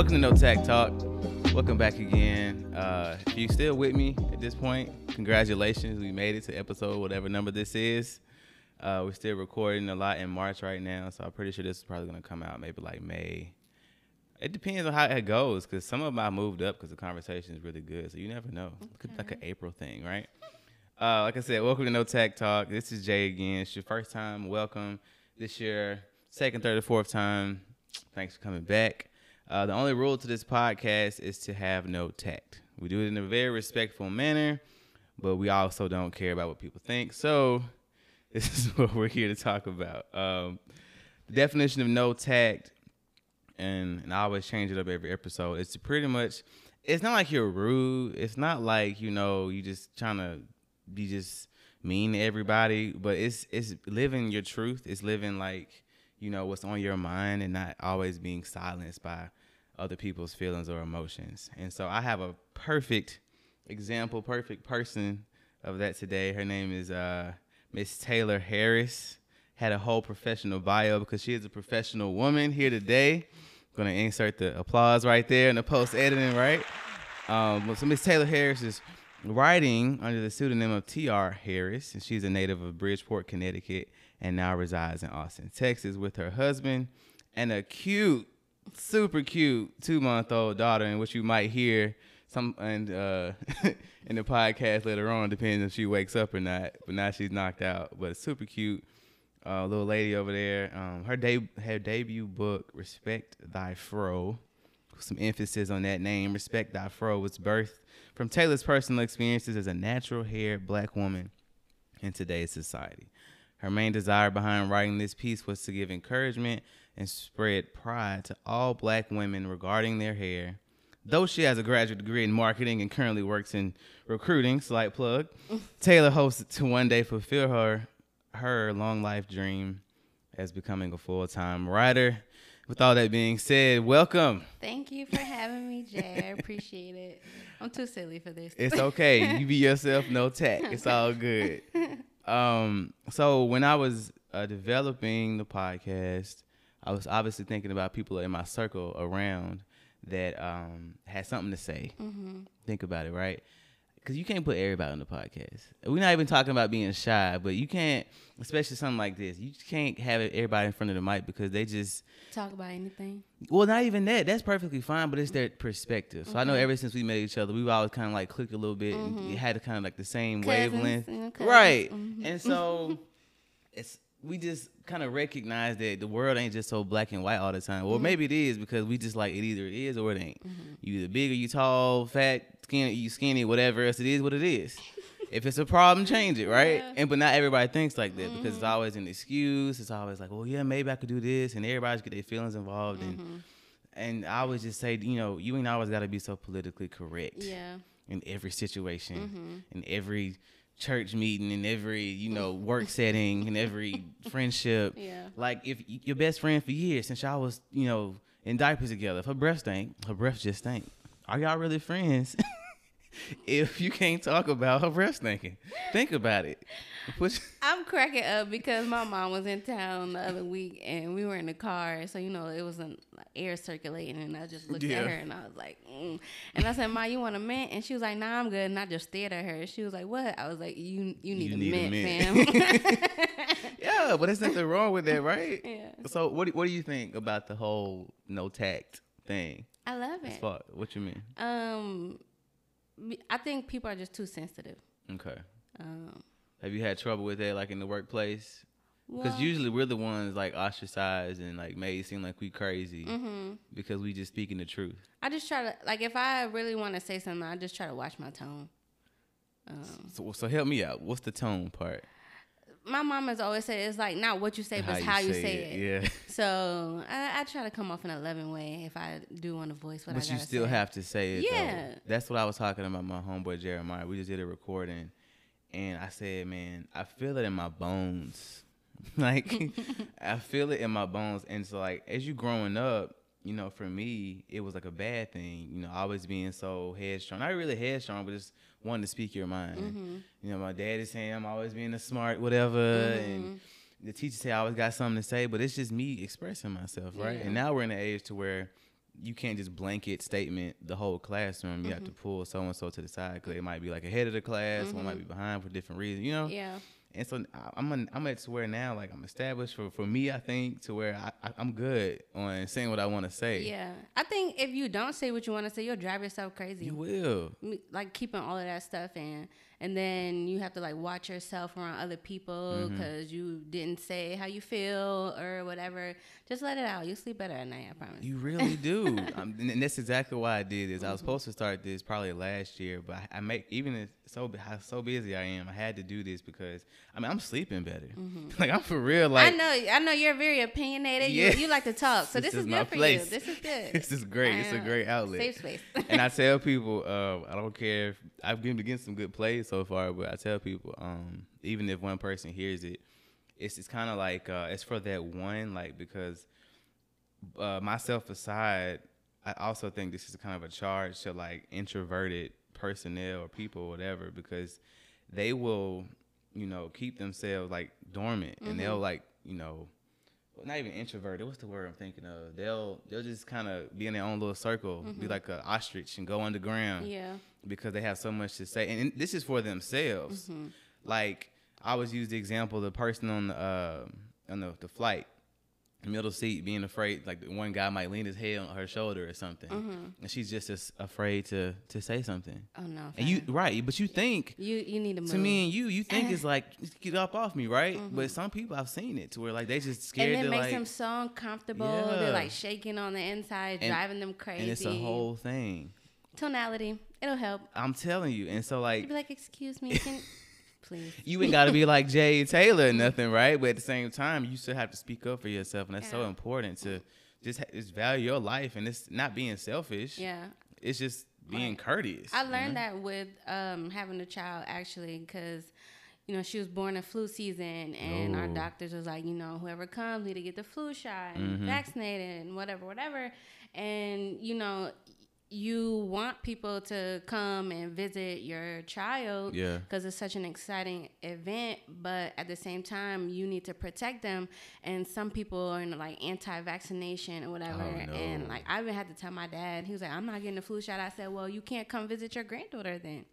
welcome. to No Tact Talk. Welcome back again. Uh, if you still with me at this point, congratulations. We made it to episode whatever number this is. Uh, we're still recording a lot in March right now, so I'm pretty sure this is probably gonna come out maybe like May. It depends on how it goes, because some of them I moved up because the conversation is really good. So you never know. It could be like an April thing, right? Uh, like I said, welcome to No Tact Talk. This is Jay again. It's your first time. Welcome this year, second, third, or fourth time. Thanks for coming back. Uh, the only rule to this podcast is to have no tact. We do it in a very respectful manner, but we also don't care about what people think. So this is what we're here to talk about. Um, the definition of no tact, and, and I always change it up every episode. It's pretty much. It's not like you're rude. It's not like you know you're just trying to be just mean to everybody, but it's it's living your truth. It's living like you know what's on your mind and not always being silenced by other people's feelings or emotions. And so I have a perfect example, perfect person of that today. Her name is uh, Miss Taylor Harris. Had a whole professional bio because she is a professional woman here today. I'm Gonna insert the applause right there in the post editing, right? Um, so Miss Taylor Harris is writing under the pseudonym of T.R. Harris, and she's a native of Bridgeport, Connecticut, and now resides in Austin, Texas, with her husband and a cute, super cute two-month-old daughter, in which you might hear some and uh, in the podcast later on, depending if she wakes up or not. But now she's knocked out. But super cute uh, little lady over there. Um, her de- her debut book, Respect Thy Fro, some emphasis on that name. Respect Thy Fro was birthed from Taylor's personal experiences as a natural haired black woman in today's society. Her main desire behind writing this piece was to give encouragement and spread pride to all black women regarding their hair. Though she has a graduate degree in marketing and currently works in recruiting, slight plug, Taylor hopes to one day fulfill her her long life dream as becoming a full time writer. With all that being said, welcome. Thank you for having me, Jay. I appreciate it. I'm too silly for this. It's okay. you be yourself, no tact. It's all good. Um, so when I was uh, developing the podcast, I was obviously thinking about people in my circle around that um, had something to say. Mm-hmm. Think about it, right? Because you can't put everybody on the podcast. We're not even talking about being shy, but you can't, especially something like this. You can't have everybody in front of the mic because they just Talk about anything. well, not even that. That's perfectly fine, but it's their perspective. So I know ever since we met each other, we've always kind of like clicked a little bit Mhm. and had kind of like the same Cousins, wavelength, right? Mhm. And so it's we just kind of recognize that the world ain't just so black and white all the time. Well, Mhm. maybe it is because we just like it either it is or it ain't. Mhm. You either big or you tall, fat, skinny, you skinny, whatever else it is, what it is. if it's a problem, change it, right? Yeah. And but not everybody thinks like that because it's Mhm. always an excuse. It's always like, well, yeah, maybe I could do this, and everybody's get their feelings involved. And Mhm. and I always just say, you know, you ain't always got to be so politically correct Yeah. in every situation, Mm-hmm. in every church meeting, in every you know work setting, and every friendship. Yeah. Like if your best friend for years since y'all was you know in diapers together, if her breath stank, her breath just stank. Are y'all really friends? if you can't talk about her breath stinking, think about it. I'm cracking up because my mom was in town the other week and we were in the car, so you know it wasn't air circulating, and I just looked Yeah. at her and I was like, mm. and I said, "Ma, you want a mint?" And she was like, "Nah, I'm good." And I just stared at her. She was like, "What?" I was like, "You you need, You a, need a mint, mint." fam." yeah, but there's nothing wrong with that, right? yeah, So what do, what do you think about the whole no tact thing? I love As it. far, what you mean? Um, I think people are just too sensitive. Okay. Um, Have you had trouble with that, like in the workplace? Because well, usually we're the ones like ostracized and like made seem like we crazy mhm. because we just speaking the truth. I just try to like if I really want to say something, I just try to watch my tone. Um, So, so help me out. What's the tone part? my mom has always said it's like not what you say, but it's how you say, it. Yeah. So I, I try to come off in a loving way if I do want to voice what I but you still say. have to say it. though. Yeah. That's what I was talking about my homeboy Jeremiah. We just did a recording and I said, man, I feel it in my bones. like I feel it in my bones. And so like as you growing up, you know, for me, it was like a bad thing, you know, always being so headstrong. Not really headstrong, but just wanting to speak your mind. Mhm. You know, my dad is saying I'm always being a smart whatever and Mhm. the teacher say I always got something to say, but it's just me expressing myself, right? Yeah. And now we're in an age to where you can't just blanket statement the whole classroom. You have Mm-hmm. to pull so and so to the side because they might be like ahead of the class, one might be behind for different reasons, you know. Mm-hmm. Yeah. And so I'm an, I'm at where now like I'm established for for me I think to where I, I I'm good on saying what I want to say. Yeah. I think if you don't say what you want to say, you'll drive yourself crazy. You will. Like keeping all of that stuff in and then you have to like watch yourself around other people Mm-hmm. because you didn't say how you feel or whatever just let it out you'll sleep better at night i promise You really do. um, and that's exactly why I did this. I Mm-hmm. was supposed to start this probably last year, but I, I make even as so how so busy I am, I had to do this because I mean I'm sleeping better. like I'm for real. Like Mm-hmm. i know i know you're very opinionated Yeah. you, you like to talk so This this, is is my good for place. you this is good This is great. It's a know. great outlet. safe space and I tell people, uh, I don't care if I've been getting some good plays so far, but I tell people, um, even if one person hears it, it's it's kind of like uh, it's for that one, like because uh, myself aside, I also think this is kind of a charge to like introverted personnel or people, or whatever, because they will, you know, keep themselves like dormant, and they'll like, you know, not even introverted. What's the word I'm thinking of? They'll they'll just kind of be in their own little circle, be like an ostrich and go underground yeah because they have so much to say. And, and this is for themselves. Mm-hmm. Like I always use the example of the person on the uh, on the, the flight, middle seat, being afraid like the one guy might lean his head on her shoulder or something, Mm-hmm. and she's just as afraid to to say something. oh no And you right, but you think you you need to move to me and you, you think it's like get up off me, right? But some people I've seen it to where like they just scared Mm-hmm. and it to makes like, them so uncomfortable. Yeah. They're like shaking on the inside, And- driving them crazy. and it's a whole thing. tonality. It'll help. I'm telling you, and so You'd like be like, "Excuse me, can please." you ain't got to be like Jay Taylor or nothing, right? But at the same time, you still have to speak up for yourself, and that's so important to just just value your life, and it's not being selfish. Yeah, it's just being Right. courteous. I you learned know? that with um, having a child actually, because you know she was born in flu season, and our Oh. doctors was like, you know, whoever comes need to get the flu shot and Mm-hmm. vaccinated and whatever, whatever, and you know. You want people to come and visit your child Yeah. because it's such an exciting event, but at the same time, you need to protect them. And some people are in like anti-vaccination or whatever. Oh, no. And like I even had to tell my dad, he was like, "I'm not getting the flu shot." I said, "Well, you can't come visit your granddaughter then."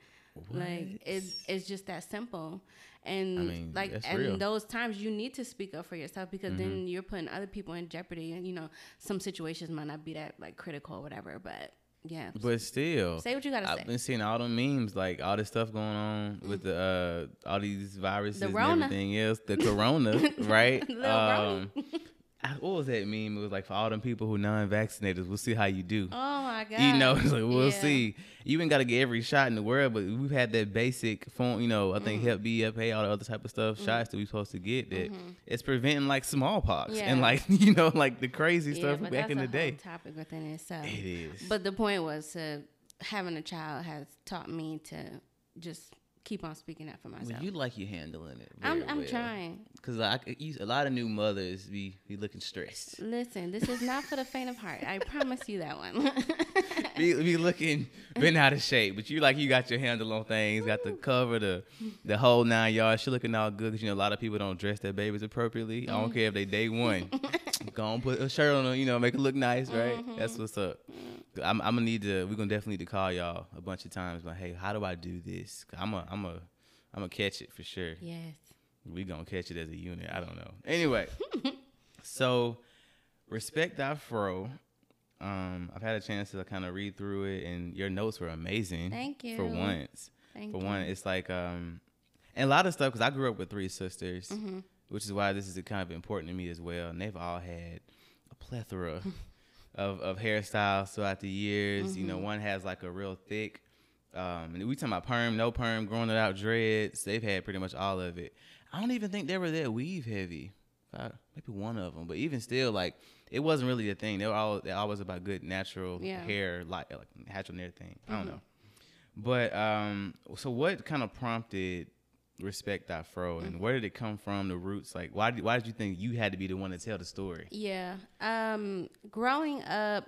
Like it's it's just that simple. And I mean, like and real. Mm-hmm. those times you need to speak up for yourself because then you're putting other people in jeopardy. And you know, some situations might not be that like critical or whatever, but yeah. But still, Say what you gotta say. I've been seeing all the memes, like all this stuff going on with the uh all these viruses and Rona. everything else, the corona, right? I- what was that meme? It was like for all them people who non-vaccinated, we'll see how you do. Oh my god. You know, it's like we'll Yeah. see. You ain't got to get every shot in the world, but we've had that basic form. You know, I think Mm-hmm. Hep B, Hep A, all the other type of stuff, shots that we supposed to get. That it's preventing like smallpox and Mm-hmm. Like you know, like the crazy Yeah, stuff back in the day. topic within itself. It is. But the point was to having a child has taught me to just keep on speaking up for myself. Well, you like you handling it. I'm I'm well. trying. Cause you, a lot of new mothers be be looking stressed. Listen, this is not for the faint of heart. I promise you that one. be, be looking been out of shape, but you like you got your handle on things, got the cover, the the whole nine yards. She looking all good because you know a lot of people don't dress their babies appropriately. I don't care if they day one. Go on, put a shirt on you know, make it look nice, right? That's what's up. I'm, I'm gonna need to. We're gonna definitely need to call y'all a bunch of times. But hey, how do I do this? I'm a, I'm a, I'm gonna catch it for sure. yes. We gonna catch it as a unit. I don't know. Anyway, so respect that fro. Um, I've had a chance to kind of read through it, and your notes were amazing. Thank you. For once, Thank for you. one, it's like um, and a lot of stuff because I grew up with three sisters, Mm-hmm. Which is why this is kind of important to me as well. And they've all had a plethora of of hairstyles throughout the years. You Mm-hmm. know, one has like a real thick. Um, and we talking about perm, no perm, growing it out, dreads. They've had pretty much all of it. I don't even think they were that weave heavy. Uh, maybe one of them, but even still, like it wasn't really a thing. They were all they always about good natural Yeah. hair, like like natural hair thing. I don't know. But um, so what kind of prompted respect that fro, and where did it come from? The roots, like why did why did you think you had to be the one to tell the story? Yeah. Um, growing up,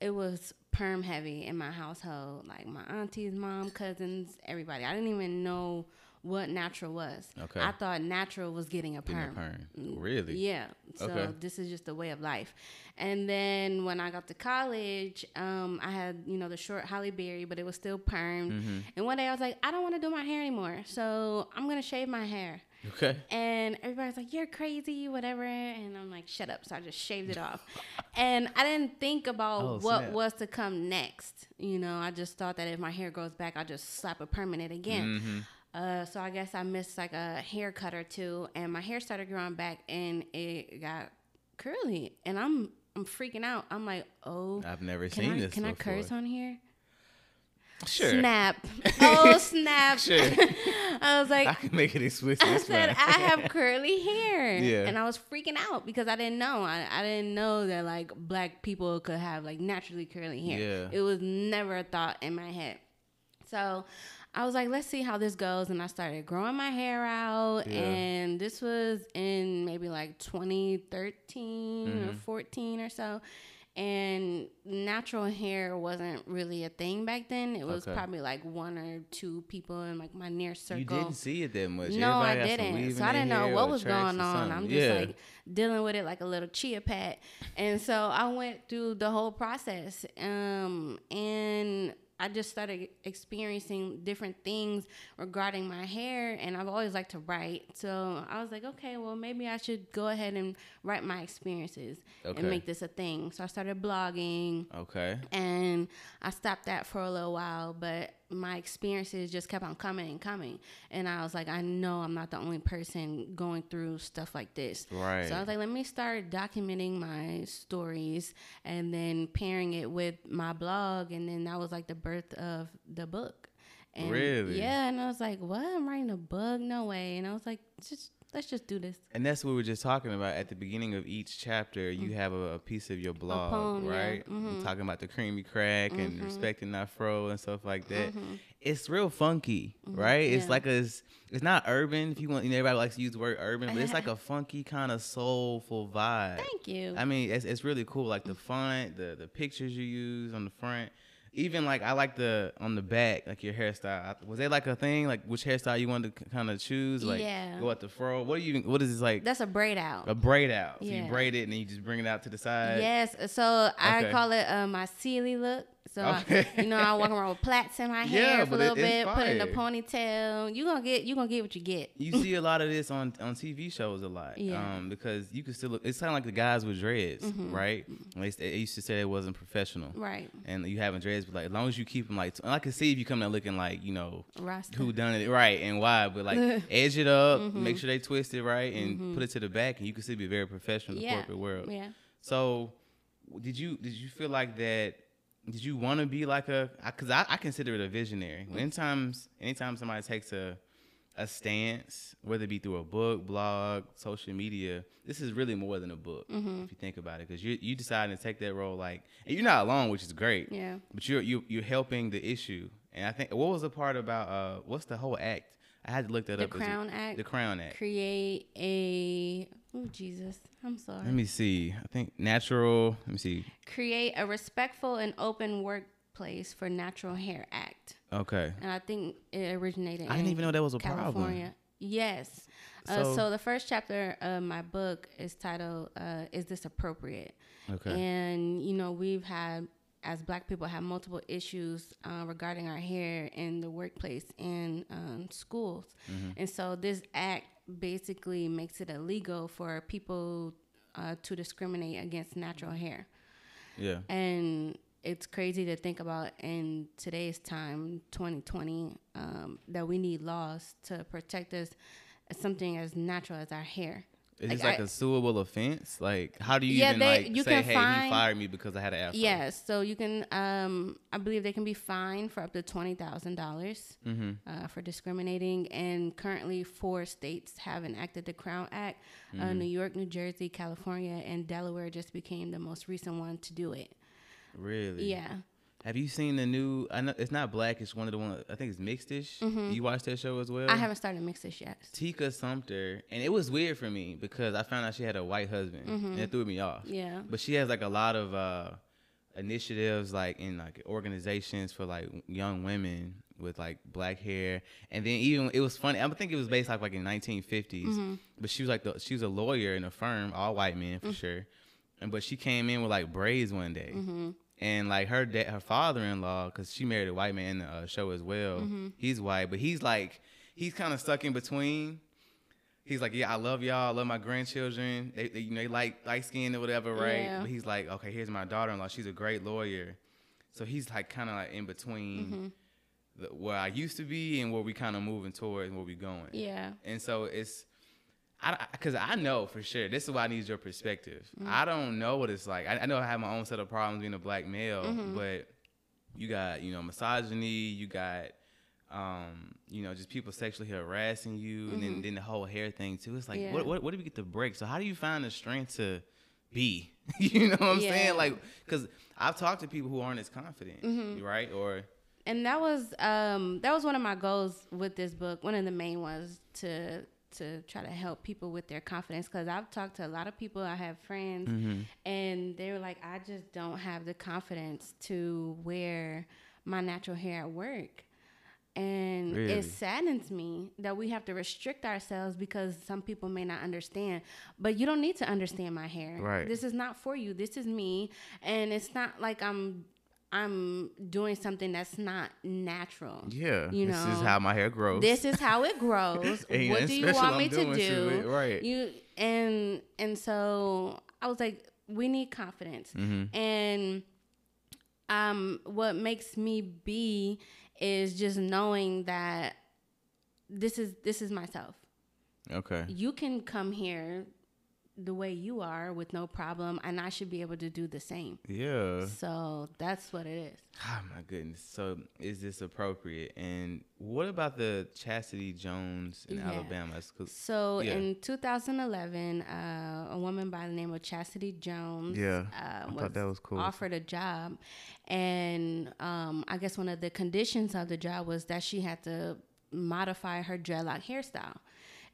it was perm heavy in my household. Like my aunties, mom, cousins, everybody. I didn't even know what natural was. Okay. I thought natural was getting a Getting a perm. perm. Mm, Really? Yeah. So Okay. this is just a way of life. And then when I got to college, um, I had you know the short Halle Berry, but it was still permed. Mm-hmm. And one day I was like, I don't want to do my hair anymore, so I'm gonna shave my hair. Okay. And everybody's like, "You're crazy, whatever." And I'm like, "Shut up!" So I just shaved it off. And I didn't think about Oh, what snap. was to come next. You know, I just thought that if my hair grows back, I'll just slap a permanent again. Mm-hmm. Uh, so I guess I missed like a haircut or two, and my hair started growing back, and it got curly. And I'm I'm freaking out. I'm like, "Oh, I've never seen I this can I before. curse on here?" Sure. Snap! Oh snap! Sure. I was like, I can make it explicit. I said. I have curly hair. Yeah. And I was freaking out because I didn't know. I, I didn't know that like black people could have like naturally curly hair. Yeah. It was never a thought in my head. So I was like, let's see how this goes. And I started growing my hair out. Yeah. And this was in maybe like 2013 or Mm-hmm. 14 or so. And natural hair wasn't really a thing back then. It was Okay. probably like one or two people in like my near circle. You didn't see it that much. No, I Everybody some didn't. So I didn't know what was going on. I'm just yeah. like dealing with it like a little chia pet. And so I went through the whole process. Um, and I just started experiencing different things regarding my hair. And I've always liked to write. So I was like, okay, well, maybe I should go ahead and write my experiences Okay. and make this a thing. So I started blogging okay. and I stopped that for a little while, but my experiences just kept on coming and coming. And I was like, I know I'm not the only person going through stuff like this. Right. So I was like, let me start documenting my stories and then pairing it with my blog. And then that was like the birth of the book. And Really? Yeah. And I was like, what? I'm writing a book? No way. And I was like, just let's just do this. And that's what we were just talking about at the beginning of each chapter. You have a, a piece of your blog, Mm. poem, yeah. right? Mhm. You're talking about the creamy crack and Mm-hmm. respecting that fro and stuff like that. It's real funky, right? It's Mm-hmm. Yeah. like a, it's, it's not urban. If you want, you know, everybody likes to use the word urban, but it's like a funky kind of soulful vibe. Thank you. I mean, it's, it's really cool. Like the font, the the pictures you use on the front. Even like I like the on the back, like your hairstyle. Was it like a thing? Like which hairstyle you wanted to kind of choose? Like Yeah. go at the fro. What do you? What is this like? That's a braid out. a braid out. So you braid it and then you just bring it out to the side. Yes, so I call it uh, my Sealy look. So Okay. I, you know, I walk around with plaits in my Yeah, hair for a little bit, put it in a ponytail. You gonna get, you gonna get what you get. You see a lot of this on on TV shows a lot. Yeah. Um, because you can still look. It's kind of like the guys with dreads, right? At least they used to say it wasn't professional. Mm-hmm. Right, And you having dreads, but like as long as you keep them like, and I can see if you come there looking like you know Rasta. who done it right and why, but like edge it up, Mm-hmm. make sure they twist it right, and put it to the back, and you can still be very professional in the corporate world. yeah. So, did you did you feel like that? Did you want to be like a? Because I, I consider it a visionary. Mm-hmm. Anytime anytime somebody takes a a stance, whether it be through a book, blog, social media, this is really more than a book Mm-hmm. if you think about it. Because you you decided to take that role, like, and you're not alone, which is great. Yeah. But you're you you're helping the issue, and I think what was the part about uh what's the whole act? I had to look that The up. It- Crown Act. The Crown Act. Create a oh Jesus, I'm sorry. Let me see. I think natural. Let me see. Create a respectful and open workplace for Natural Hair Act, Okay. and I think it originated. I didn't even know that was a problem. California. Yes. uh, So- so the first chapter of my book is titled uh, "Is This Appropriate?" Okay. And you know we've had as Black people have multiple issues uh, regarding our hair in the workplace and um, schools, Mm-hmm. and so this act basically makes it illegal for people uh, to discriminate against natural hair. Yeah. And it's crazy to think about in today's time, 2020, um, that we need laws to protect us as something as natural as our hair. Is this Like, like I- a suable offense? Like, how do you Yeah, even they- like you say, can "Hey, find- he fired me because I had an afro"? Yes, so you can, um, I believe they can be fined for up to twenty thousand dollars Mm-hmm. uh, for discriminating. And currently, four states have enacted the Crown Act. Mm-hmm. Uh, New York, New Jersey, California, and Delaware just became the most recent one to do it. Really? Yeah. Have you seen the new? I know it's not black. It's one of the one. I think it's Mixedish. You watched that show as well? Mm-hmm. I haven't started Mixedish yet. Tika Sumpter, and it was weird for me because I found out she had a white husband, and it threw me off. Mm-hmm. Yeah. But she has like a lot of uh, initiatives, like in like organizations for like young women, with like black hair, and then even it was funny. I think it was based off like in 1950s, Mm-hmm. but she was like the, she was a lawyer in a firm, all white men for Mm. sure, and but she came in with like braids one day. And like her dad, her father-in-law, because she married a white man in the uh, show as well. Mm-hmm. He's white, but he's like he's kind of stuck in between he's like, yeah, I love y'all. I love my grandchildren. They, they you know, they like light skin or whatever, right? Yeah. But he's like, okay, here's my daughter-in-law. She's a great lawyer. So he's like kind of like in between Mm-hmm. the, where I used to be and where we kind of moving towards and where we going. Yeah. And so it's, because I know for sure this is why I need your perspective. Mm-hmm. I don't know what it's like. I, I know I have my own set of problems being a black male, Mm-hmm. but you got you know misogyny, you got um, you know just people sexually harassing you, and then, then the whole hair thing too. It's like Mm-hmm. Yeah. what, what what do we get to break? So how do you find the strength to be? you know what I'm Yeah. saying? Like because I've talked to people who aren't as confident, Mm-hmm. right? Or and that was um that was one of my goals with this book one of the main ones to to try to help people with their confidence because i've talked to a lot of people i have friends Mm-hmm. and they were like i just don't have the confidence to wear my natural hair at work and Really? it saddens me that we have to restrict ourselves because some people may not understand but you don't need to understand my hair Right. this is not for you this is me and it's not like i'm i'm doing something that's not natural yeah, You know, this is how my hair grows. this is how it grows what do you want I'm me to doing to do right. you and and so i was like we need confidence Mm-hmm. and um what makes me be is just knowing that this is this is myself okay. you can come here the way you are with no problem and i should be able to do the same Yeah. so that's what it is Oh my goodness. So is this appropriate? And what about the Chastity Jones in Yeah. Alabama? So Yeah. in 2011, uh, a woman by the name of Chastity Jones, Yeah, uh, I thought that was cool. offered a job, and um, I guess one of the conditions of the job was that she had to modify her dreadlock hairstyle.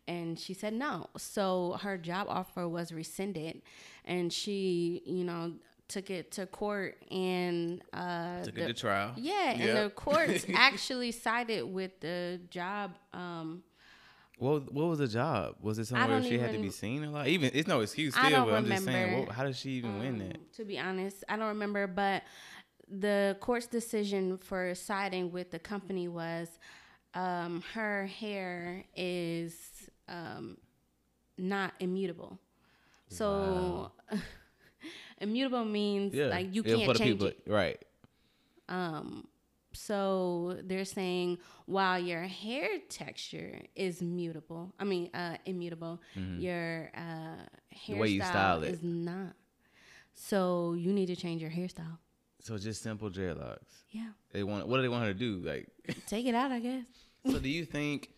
And she said no. So her job offer was rescinded, and she, you know, took it to court and uh, Took the- it to trial. yeah, and the courts actually sided with the job. Um, What What was the job? Was it somewhere she had to be seen a lot? Even it's no excuse still, I don't but I'm just saying, remember. what, how did she even win that? Um, To be honest, I don't remember, but the court's decision for siding with the company was um, her hair is um, not immutable. So immutable means Yeah, like you can't change people, it. right? Um, so they're saying while your hair texture is mutable, I mean uh, immutable, your uh, Mm-hmm. Way you style hairstyle is not. So you need to change your hairstyle. So just simple dreadlocks. Yeah, They want. What do they want her to do? Like, take it out, I guess. so do you think?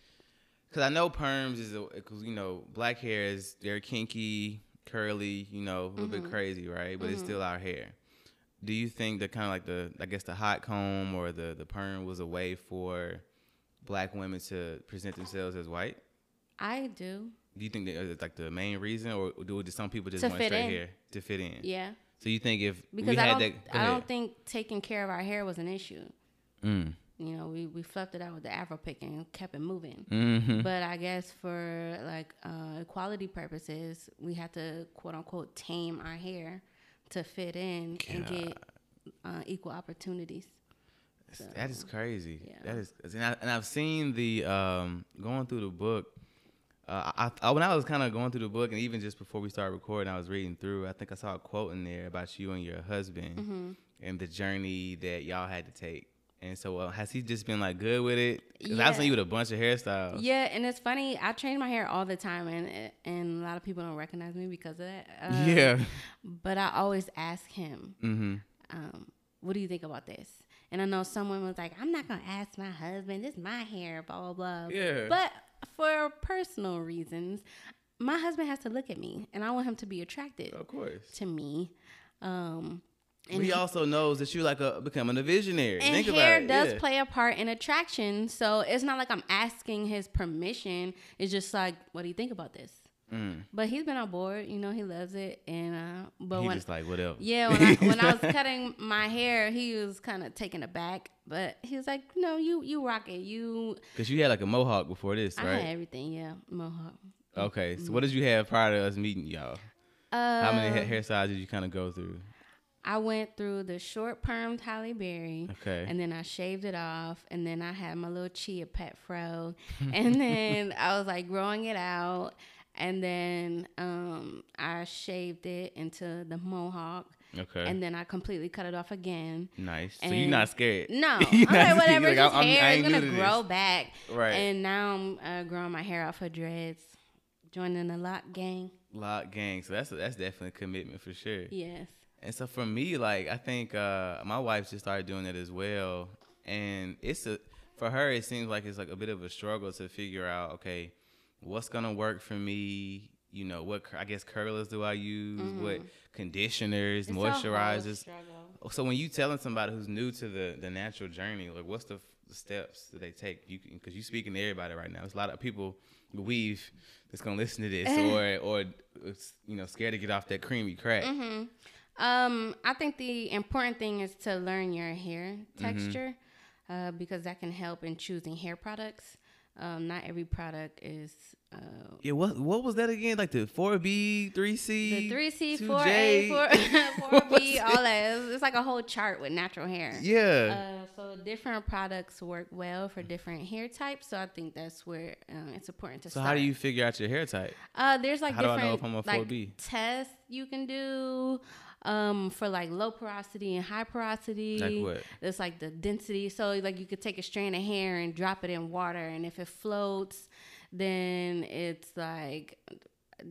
Because I know perms is because you know black hair is they're kinky, curly, you know, a little Mm-hmm. bit crazy, right? But it's still our hair. Do you think that kind of like the I guess the hot comb or the the perm was a way for black women to present themselves as white? I do. Do you think that it's like the main reason, or do some people just To want straight in. hair to fit in? Yeah, So you think if because we I had don't. that, I don't think taking care of our hair was an issue. Mm. You know, we we fluffed it out with the afro pick and kept it moving. hmm But I guess for like uh, equality purposes, we had to quote unquote tame our hair to fit in and get uh, equal opportunities. That is crazy. yeah. That is, and, I, and I've seen the um going through the book. Uh, I, I when I was kind of going through the book, and even just before we started recording, I was reading through. I think I saw a quote in there about you and your husband Mm-hmm. and the journey that y'all had to take. And so, uh, has he just been like good with it? Because I've seen you with a bunch of hairstyles. Yeah, and it's funny. I train my hair all the time, and and a lot of people don't recognize me because of that. Uh, yeah. But I always ask him, Mm-hmm. um, "What do you think about this?" And I know someone was like, "I'm not gonna ask my husband. This is my hair." Blah blah blah. Yeah. But for personal reasons, my husband has to look at me, and I want him to be attracted Of course. to me. Um, and he also knows that you like a becoming a visionary. and Think hair about it. does yeah. play a part in attraction. So it's not like I'm asking his permission. It's just like, what do you think about this? Mm. But he's been on board. You know, he loves it. And uh, but he when just like whatever. yeah, when I, when I was cutting my hair, he was kind of taken aback. But he was like, "No, you you rock it. You." Cause you had like a mohawk before this, I right? had everything. Yeah, mohawk. Okay, so what did you have prior to us meeting y'all? Uh, How many ha- hairstyles did you kind of go through? I went through the short permed Halle Berry. Okay. And then I shaved it off, and then I had my little chia pet fro, and then I was like growing it out, and then um, I shaved it into the mohawk, Okay. and then I completely cut it off again. nice. So you're not scared. No, You're I'm not like whatever. scared. just I'm- I'm- hair is gonna grow this. back, Right. And now I'm uh, growing my hair off of dreads, joining the lock gang. Lock gang. So that's that's definitely a commitment for sure. Yes. And so for me, like I think uh, my wife just started doing it as well, and it's a for her it seems like it's like a bit of a struggle to figure out okay, what's gonna work for me. You know what I guess curlers do I use? What conditioners, Mm-hmm. It's moisturizers? So when you telling somebody who's new to the the natural journey, like what's the steps that they take? You can, because you're speaking to everybody right now. There's a lot of people weave that's gonna listen to this or or you know scared to get off that creamy crack. Mm-hmm. Um, I think the important thing is to learn your hair Mm-hmm. texture uh, because that can help in choosing hair products. Um, not every product is uh, Yeah, what what was that again? Like the four B, three C, the 3C, 2J? 4A, 4, What's 4B, all that. It's, it's like a whole chart with natural hair. Yeah, Uh, so different products work well for different hair types. So I think that's where um, it's important to so start. how do you figure out your hair type? Uh, there's like How different know if I'm a like 4B? tests you can do um, for like low porosity and high porosity. Like what? It's like the density. So like you could take a strand of hair and drop it in water, and if it floats, then it's like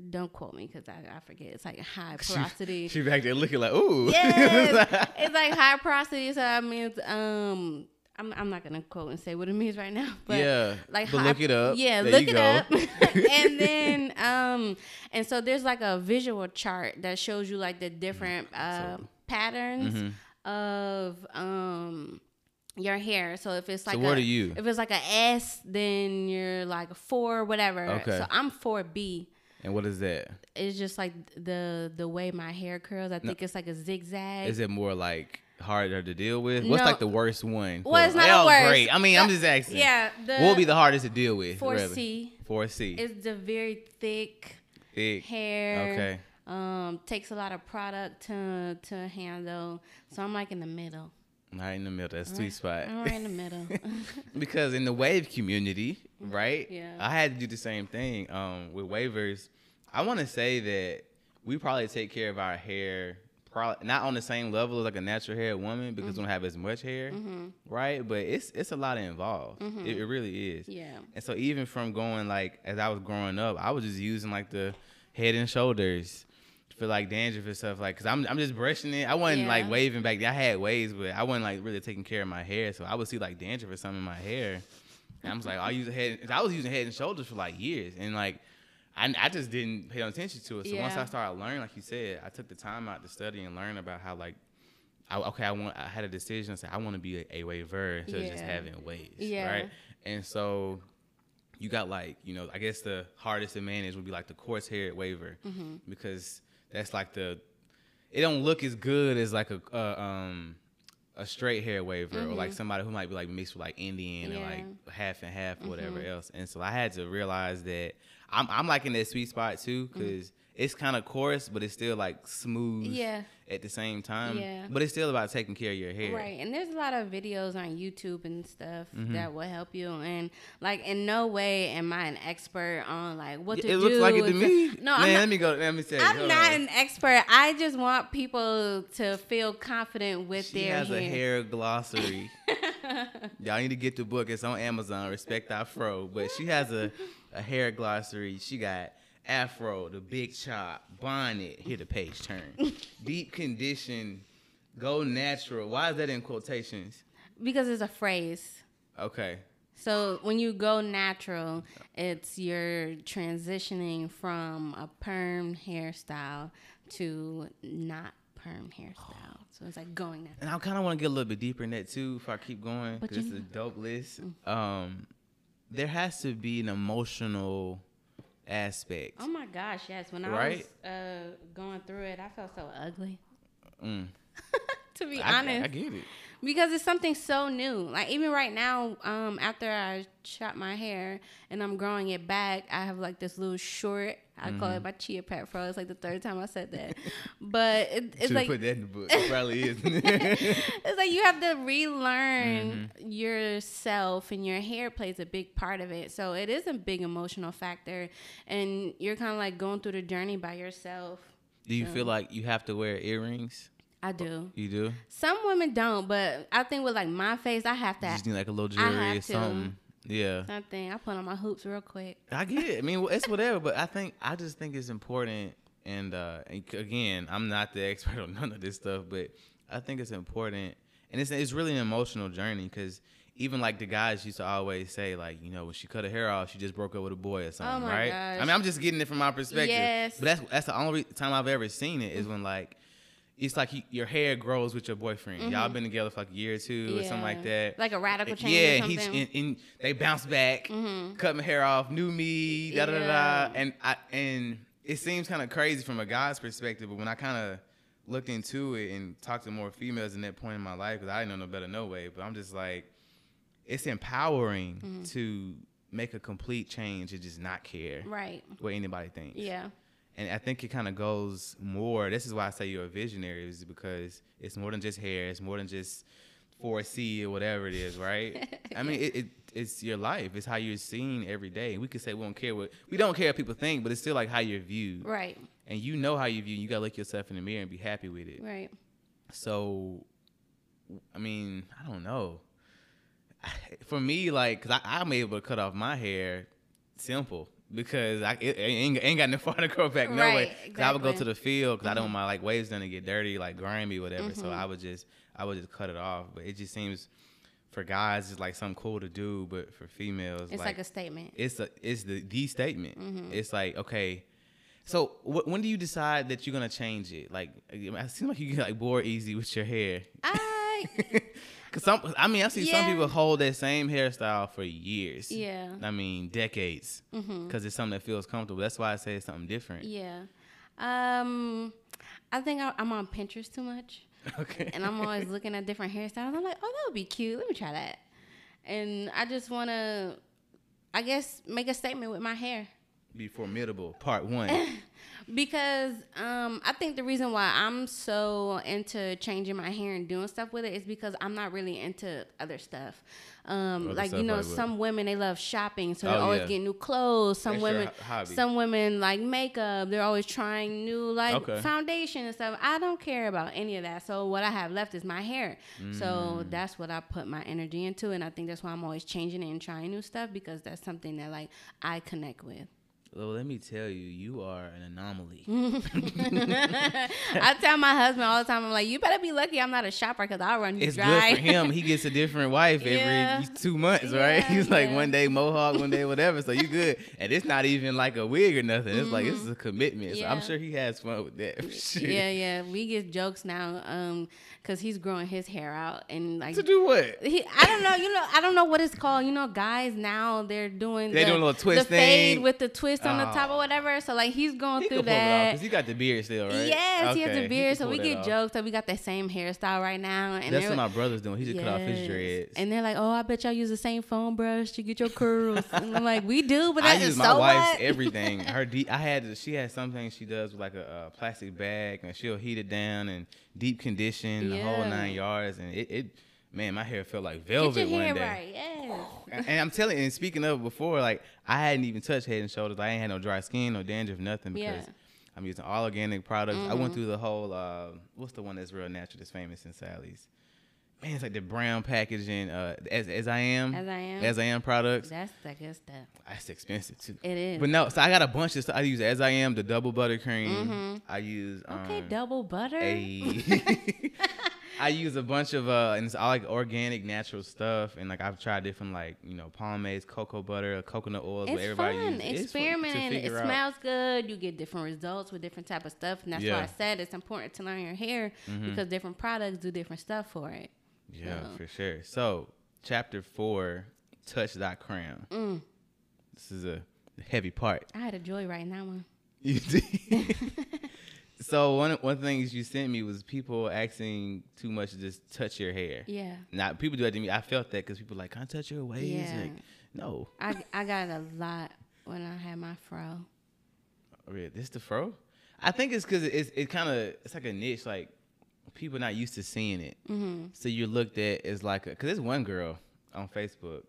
don't quote me because I, I forget. It's like high porosity. She back there looking like, ooh. yes, it's like high porosity. So that means um. I'm, I'm not gonna quote and say what it means right now, but Yeah, like but look it up. Yeah, There look it go. up. and then um, and so there's like a visual chart that shows you like the different uh, patterns Mm-hmm. of um your hair. So if it's like what a, are you? If it's like a S, then you're like a four, whatever. Okay. So I'm four B. and what is that? It's just like the the way my hair curls. I think it's like a zigzag. Is it more like harder to deal with? What's No. like the worst one? Well, it's not the worst. Great. I mean, I'm just asking. yeah, the what would be the hardest to deal with? Four C. Four C. It's the very thick Thick. hair. Okay. Um, takes a lot of product to to handle. So I'm like in the middle. Right in the middle. That's sweet spot. I'm right in the middle. because in the wave community, right? Mm-hmm. Yeah. I had to do the same thing um, with wavers. I want to say that we probably take care of our hair probably not on the same level as like a natural hair woman because Mm-hmm. we don't have as much hair, right? But it's it's a lot involved. It, it really is. Mm-hmm. yeah. And so even from going like as I was growing up, I was just using like the head and shoulders for like dandruff and stuff like because I'm I'm just brushing it. I wasn't like waving back then. I had waves, but I wasn't like really taking care of my hair. So I would see like dandruff or something in my hair. And I was like, I use a head. I was using head and shoulders for like years, and like. I, I just didn't pay attention to it. So once I started learning, like you said, I took the time out to study and learn about how like, I, okay, I want. I had a decision. I said I want to be a, a waver instead of just having waves, Yeah. right? And so you got like you know I guess the hardest to manage would be like the coarse haired waver Mm-hmm. because that's like the it don't look as good as like a uh, um a straight hair waver or like somebody who might be like mixed with like Indian and Mm-hmm. Yeah. Mm-hmm. like half and half or whatever else. And so I had to realize that I'm I'm like in that sweet spot too because it's kind of coarse but it's still like smooth Mm-hmm. Yeah. at the same time. Yeah. But it's still about taking care of your hair. Right, and there's a lot of videos on YouTube and stuff Mm-hmm. that will help you. And like, in no way am I an expert on like what to It do. looks like it to me. No, Man, I'm not. let me go. Let me say. I'm not an expert. I just want people to feel confident with She their She has hair. a hair glossary. Y'all need to get the book. It's on Amazon. Respect our fro. But she has a, a hair glossary. She got afro, the big chop, bonnet. Here the page turn. Deep condition, go natural. Why is that in quotations? because it's a phrase. Okay. So when you go natural, it's you're transitioning from a perm hairstyle to not perm hairstyle. So it's like going natural. And I kind of want to get a little bit deeper in that too. If I keep going, because it's a dope list. Um, there has to be an emotional aspect. Oh my gosh, yes. When I Right? was uh, going through it, I felt so ugly. Mm. to be I, honest, I get it. Because it's something so new. Like even right now, um, after I shot my hair and I'm growing it back, I have like this little short. I call Mm-hmm. it my chia pet fro. It's like the third time I said that, but it, it's Should like put that in the book. It probably is. it's like you have to relearn Mm-hmm. yourself and your hair plays a big part of it so it is a big emotional factor and you're kind of like going through the journey by yourself Do you feel like you have to wear earrings? I do You do. some women don't but i think with like my face i have You to just need like a little jewelry or to. something. Yeah. something i put on my hoops real quick I get it. I mean, it's whatever, but I think I just think it's important. And, uh, and again, I'm not the expert on none of this stuff, but I think it's important, and it's it's really an emotional journey because even like the guys used to always say, like, you know, when she cut her hair off, she just broke up with a boy or something, Oh right? gosh. I mean, I'm just getting it from my perspective. Yes. But that's that's the only time I've ever seen it is when like. It's like you, your hair grows with your boyfriend. Y'all been together for like a year or two or something like Mm-hmm. That. Like a radical change Yeah, he's and, and they bounce back, cut my hair off, new me, da da da, da. And I and it seems kind of crazy from a guy's perspective, but when I kind of looked into it and talked to more females in that point in my life, because I didn't know no better, no way. But I'm just like, it's empowering Mm-hmm. to make a complete change and just not care right what anybody thinks. yeah And I think it kind of goes more. This is why I say you're a visionary, is because it's more than just hair. It's more than just 4C or whatever it is, right? I mean, it, it it's your life. It's how you're seen every day. We could say we don't care what we don't care what people think, but it's still like how you're viewed, right and you know how you view. You gotta look yourself in the mirror and be happy with it. right So, I mean, I don't know. For me, like, cause I, I'm able to cut off my hair simple because I it, it ain't, ain't got no far to grow back no way. Right, Cause I would go to the field because I don't want my like waves done to get dirty, like grimy, whatever. So Mm-hmm. I would just I would just cut it off. But it just seems for guys it's like something cool to do, but for females, it's like, a statement it's a it's the the statement. Mm-hmm. It's like okay. So wh- when do you decide that you're gonna change it? Like it seems like you get like bored easy with your hair. i Cause some, I mean, I see some Yeah. people hold that same hairstyle for years. Yeah. I mean, decades. Mhm. Cause it's something that feels comfortable. That's why I say it's something different. yeah um i think I, i'm on pinterest too much Okay. and I'm always looking at different hairstyles. I'm like, oh, that would be cute. Let me try that. And I just want to, I guess, make a statement with my hair Be formidable. Part one. because um, I think the reason why I'm so into changing my hair and doing stuff with it is because I'm not really into other stuff. Um, Other like stuff you know, like what? some women they love shopping, so they're Oh, always yeah. getting new clothes. Some That's women, some women like makeup. They're always trying new like Okay. foundation and stuff. I don't care about any of that. So what I have left is my hair. So Mm. that's what I put my energy into, and I think that's why I'm always changing it and trying new stuff because that's something that like I connect with. Well, let me tell you, you are an anomaly. I tell my husband all the time, I'm like, you better be lucky I'm not a shopper because I'll run you It's dry. good for him. He gets a different wife Yeah. every two months, right? Yeah, He's like yeah. one day mohawk, one day whatever. So you good. And it's not even like a wig or nothing. It's like this is a commitment. So I'm Mm-hmm. Sure he has fun with that. sure. yeah, yeah. We get jokes now, um, cause he's growing his hair out and like To do what? he, I don't know, you know, I don't know what it's called. You know, guys now they're doing They the, doing a little twist the fade thing. with the twist on the top Oh. or whatever. So like he's going He through that. because he got the beard still, right? Yes, he has Okay, a beard, so we get off. jokes that we got the same hairstyle right now. And That's what my brother's doing. He just cut off his dreads. And they're like, "Oh, I bet y'all use the same foam brush to get your curls." and I'm like, "We do, but I that use my so wife's what?" everything. Her deep, I had she has something she does with like a, uh plastic bag, and she'll heat it down and deep condition the whole nine yards, and it, it man, my hair felt like velvet one day. right, yes. And, I'm telling you, and speaking of before, like I hadn't even touched Head and Shoulders. I ain't had no dry skin, no dandruff, nothing because Yeah. Mm-hmm. I'm using all organic products. I went through the whole uh, what's the one that's real natural, that's famous in Sally's. Man, it's like the brown packaging. Uh, as as I am, As I am. as I am products. That's the good stuff. That's expensive too. It is. But no, so I got a bunch of stuff. I use as I am the double buttercream. I use um, Mm-hmm. okay, double butter. a. I use a bunch of uh, and it's all like organic, natural stuff, and like I've tried different like you know pomades, cocoa butter, coconut oils, It's everybody fun. uses. It's fun Experimenting. It out. smells good. You get different results with different type of stuff, and that's why I said it's important to learn your hair because different products do different stuff for it. Yeah, So- for sure. So chapter four, touch that crown. Mm. This is a heavy part. I had a joy in that one. You did. so one one thing you sent me was people asking too much to just touch your hair. Yeah. Not people do that to me. I felt that because people like, can I touch your waves? Yeah. Like, no. I I got a lot when I had my fro. Oh, yeah, this the fro. I think it's because it's it kind of it's like a niche. Like people not used to seeing it, Mm-hmm. so you're looked at as like. Because there's one girl on Facebook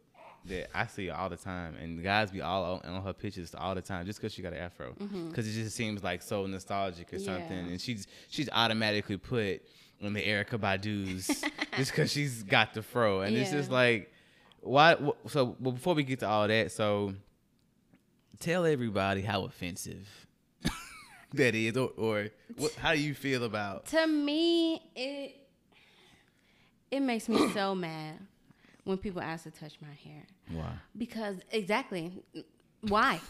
that I see all the time, and guys be all on, on her pictures all the time just because she got an afro. Because it just seems like so nostalgic or something, Mm-hmm. And she's she's automatically put on the Erykah Badu's just because she's got the fro, and it's just like why. wh- So well, before we get to all that, so tell everybody how offensive that is, or, or what, how do you feel about? To me, it it makes me so mad when people ask to touch my hair Why? because exactly why?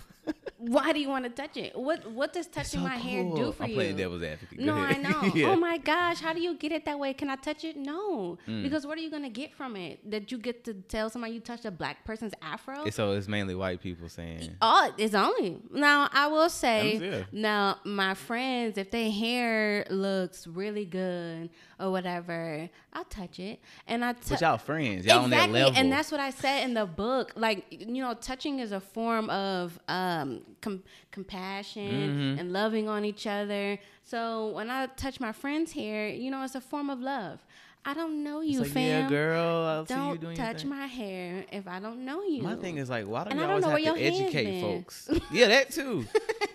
Why do you want to touch it? What what does touching my hair do for I'm you? playing devil's advocate. Go No, I know. Yeah. Oh my gosh, how do you get it that way? Can I touch it? No. Mm. Because what are you gonna get from it? That you get to tell somebody you touched a black person's afro? So it's mainly white people saying. Oh, it's only now. I will say Yeah. now, my friends, if their hair looks really good or whatever, I'll touch it, and I But touch. y'all friends, y'all on that level. and that's what I said in the book. Like you know, touching is a form of um, com- compassion Mm-hmm. and loving on each other. So when I touch my friend's hair, you know, it's a form of love. I don't know you, it's like, fam. yeah, girl, I'll see you Don't touch my hair if I don't know you. My thing is like, why do And you always have to educate folks? yeah, that too.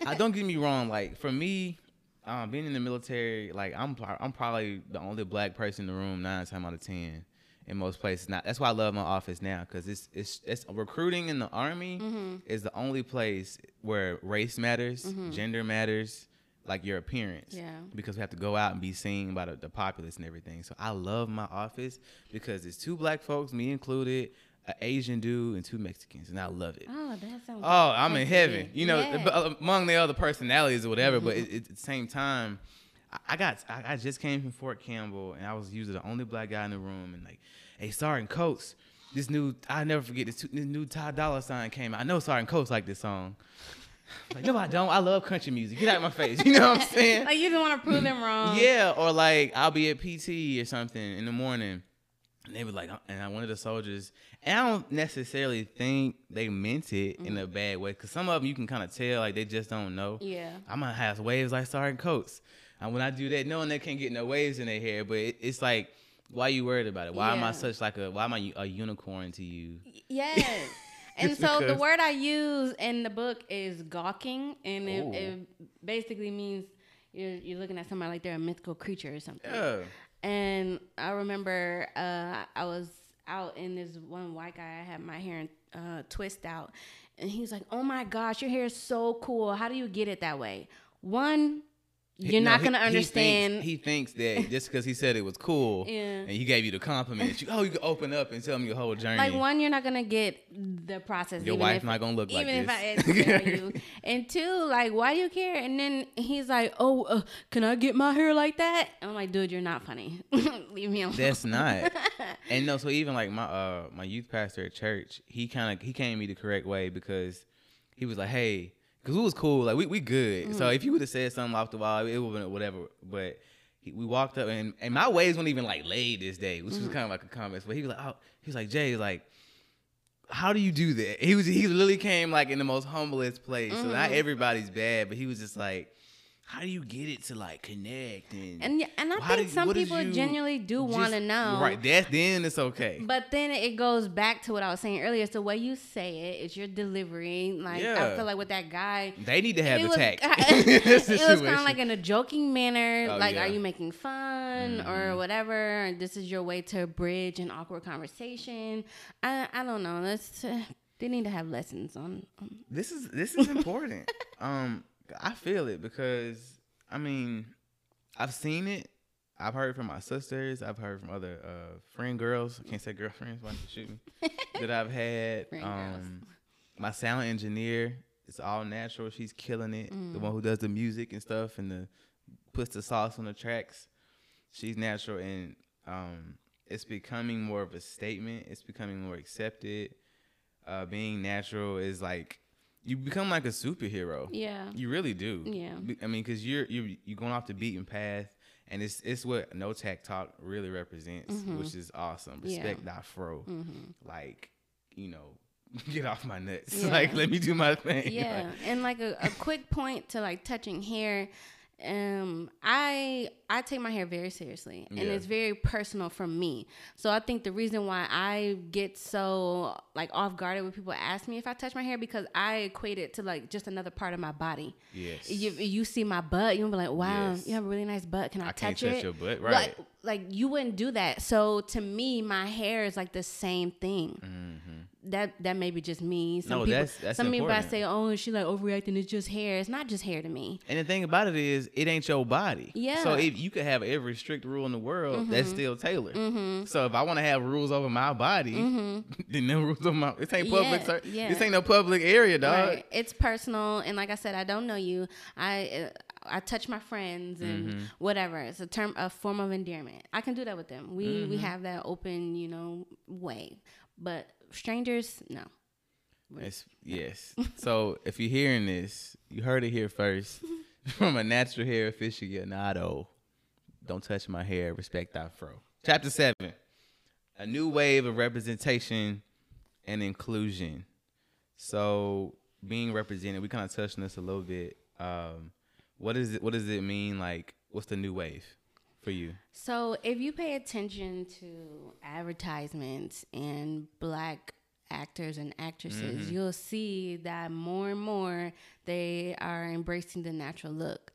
I don't get me wrong. Like for me, um, being in the military, like I'm I'm probably the only black person in the room nine times out of ten in most places. Now that's why I love my office now because it's it's it's recruiting in the army Mm-hmm. is the only place where race matters, gender matters, like your appearance. Yeah. Because we have to go out and be seen by the, the populace and everything. So I love my office because it's two black folks, me included, an Asian dude, and two Mexicans, and I love it. Oh, that sounds. Oh, I'm in heaven. You know, uh, among the other personalities or whatever. But it, it, at the same time, I, got I, just came from Fort Campbell, and I was usually the only black guy in the room. And like, hey, Sergeant Coates, this new I never forget this, this new Ty Dolla Sign came out. I know Sergeant Coates like this song. Like, no, I don't. I love country music. Get out of my face. You know what I'm saying? Like you didn't want to prove them wrong. Yeah, or like I'll be at PT or something in the morning, and they were like, uh, and I one of the soldiers, and I don't necessarily think they meant it in a mm-hmm. bad way, because some of them you can kind of tell like they just don't know. Yeah. I'm gonna have waves like Sergeant Coates, and when I do that, knowing they can't get no waves in their hair, but it, it's like, why are you worried about it? Why am I such like a? Why am I a unicorn to you? Yes. And so the word I use in the book is gawking, and it, it basically means you're, you're looking at somebody like they're a mythical creature or something. Yeah. And I remember uh, I was out in this one white guy. I had my hair uh, twist out, and he was like, "Oh my gosh, your hair is so cool. How do you get it that way?" One, you're No, not gonna he understand. He thinks, that just because he said it was cool, Yeah. and he gave you the compliment, you, oh, you can open up and tell me your whole journey. like one, you're not gonna get the process. Your wife's if- not gonna look like even if. I educate you. And two, like, why do you care? And then he's like, "Oh, uh, can I get my hair like that?" And I'm like, "Dude, you're not funny. Leave me alone." That's not. and no, so even like my uh my youth pastor at church, he kind of he came to me the correct way because he was like, hey, because we was cool, like we we good. So mm. if you would have said something off the wall, it would have been whatever. But he, we walked up and and my waves weren't even like laid this day, which was mm. kind of like a comment. But he was like, oh, he was like Jay, like. How do you do that? He was he literally came like in the most humblest place. So not mm. everybody's bad, but he was just like, how do you get it to like connect and And and I think did- some people you genuinely do want to know. Right. That's then it's okay. But then it goes back to what I was saying earlier. It's the way you say it. It's your delivery. Like I feel like with that guy, They need to have it the was, tact. it was kind of like in a joking manner. Oh, like, yeah. Mm-hmm. are you making fun or whatever? Or this is your way to bridge an awkward conversation. I I don't know. That's uh, they need to have lessons on. on this is this is important. um, I feel it because I mean, I've seen it. I've heard from my sisters. I've heard from other uh, friend girls. I can't say girlfriends. Why don't you shoot me? that I've had. Um, my sound engineer. It's all natural. She's killing it. Mm. The one who does the music and stuff and the puts the sauce on the tracks. She's natural and um, it's becoming more of a statement. It's becoming more accepted. Uh, being natural is like you become like a superhero. Yeah. You really do. Yeah. I mean, because you're you're you going off the beaten path, and it's it's what No Tact Talk really represents, which is awesome. Mm-hmm. Yeah. Mm-hmm. Respect that fro. Like, you know, get off my nuts. Yeah. like, let me do my thing. Yeah, Like, and like a, a quick point to like touching hair. Um, I I take my hair very seriously, and Yeah. it's very personal for me. So I think the reason why I get so like off guarded when people ask me if I touch my hair because I equate it to like just another part of my body. yes. You you see my butt, you'll be like, wow, Yes. you have a really nice butt. Can I, I touch can't it? touch your butt, right. Like, you wouldn't do that. So to me, my hair is like the same thing. That that may be just me. Some Mm-hmm. No, people, that's- that's some people I say, oh, she like overreacting. It's just hair. It's not just hair to me. And the thing about it is, it ain't your body. Yeah. Mm-hmm. So if you could have every strict rule in the world, that's still tailored. So if I want to have rules over my body, then no rules over my. This ain't public. Yeah, sir. yeah. This ain't no public area, dog. Right. It's personal, and like I said, I don't know you. I uh, I touch my friends and Mm-hmm. whatever. It's a term, a form of endearment. I can do that with them. We Mm-hmm. we have that open, you know, way. But strangers, no. It's, yes. so if you're hearing this, you heard it here first from a natural hair aficionado. Don't touch my hair. Respect that fro. Chapter seven: A new wave of representation and inclusion. So being represented, we kind of touched on this a little bit. Um, what is it? What does it mean? Like, what's the new wave for you? So if you pay attention to advertisements and black actors and actresses, Mm-hmm. you'll see that more and more they are embracing the natural look.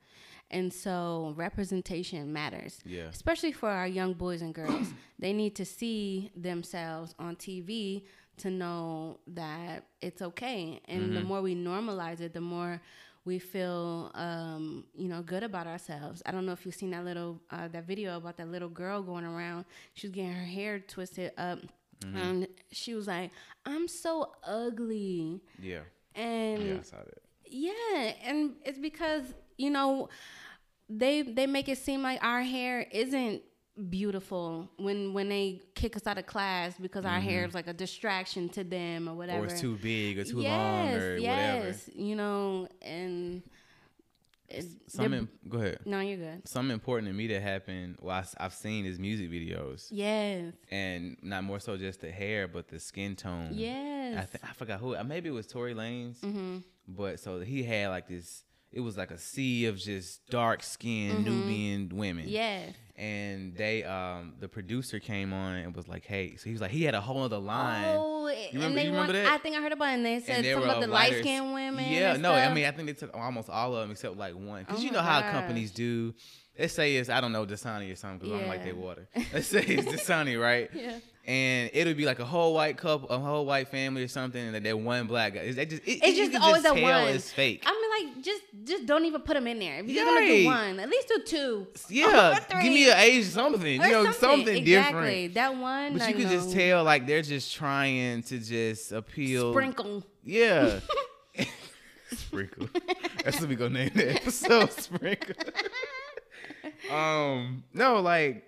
And so representation matters. Yeah. Especially for our young boys and girls. they need to see themselves on TV to know that it's okay. And the more we normalize it, the more we feel um, you know good about ourselves. I don't know if you've seen that little uh, that video about that little girl going around. She was getting her hair twisted up, and she was like, "I'm so ugly," Yeah. and Yeah, I saw that. yeah, and it's because you know they they make it seem like our hair isn't beautiful when when they kick us out of class because our hair is like a distraction to them or whatever. Mm-hmm. Or it's too big or too yes, long or whatever. yes, you know, and Something. Go ahead. no, you're good. something important to me that happened well I, have seen his music videos Yes, and not more so just the hair but the skin tone yes, i, th- I forgot who maybe it was tory lanez Mm-hmm. but so he had like this it was like a sea of just dark skinned Mm-hmm. nubian women yes. And they um the producer came on and was like hey so he was like he had a whole other line Oh, remember- and they you remember want, that? I think I heard about it. And they said and they some were of the light lighter- skinned women. Yeah, no, I mean I think they took almost all of them except like one. Cause Oh you know how companies do. Let's say it's I don't know Dasani or something because I don't like their water. Let's say it's Dasani, right? Yeah. And it'll be like a whole white couple, a whole white family or something, and that one black guy. Is that just? It, It's just always just a one. It's fake. I mean, like, just just don't even put them in there. If you're gonna do one, at least do two. yeah, give me an age something. Or You know, something, exactly. different. That one, But you can just tell like they're just trying to just appeal. Sprinkle. Yeah. Sprinkle. That's what we gonna name the episode. Sprinkle. um, no, like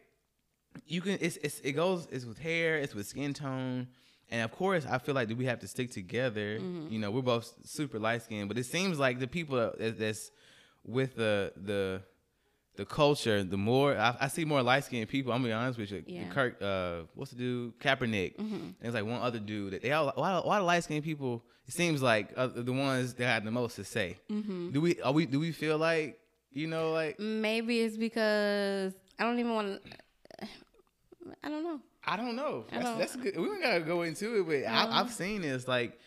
you can. It's, it's it goes. It's with hair. It's with skin tone. And of course, I feel like that we have to stick together. Mm-hmm. You know, we're both super light skinned, but it seems like the people that- that's with the the the culture, the more I, I see more light skinned people. I'm gonna be honest with you. Yeah. Mm-hmm. Kirk, uh, what's the dude? Kaepernick. And there's like one other dude. That they all why why the light skinned people. It seems like uh, the ones that had the most to say. Mm-hmm. Do we are we do we feel like you know like Maybe it's because I don't even want to. I don't know. I don't know. That's, don't- that's good. We don't gotta go into it, but I, I've seen this. Like,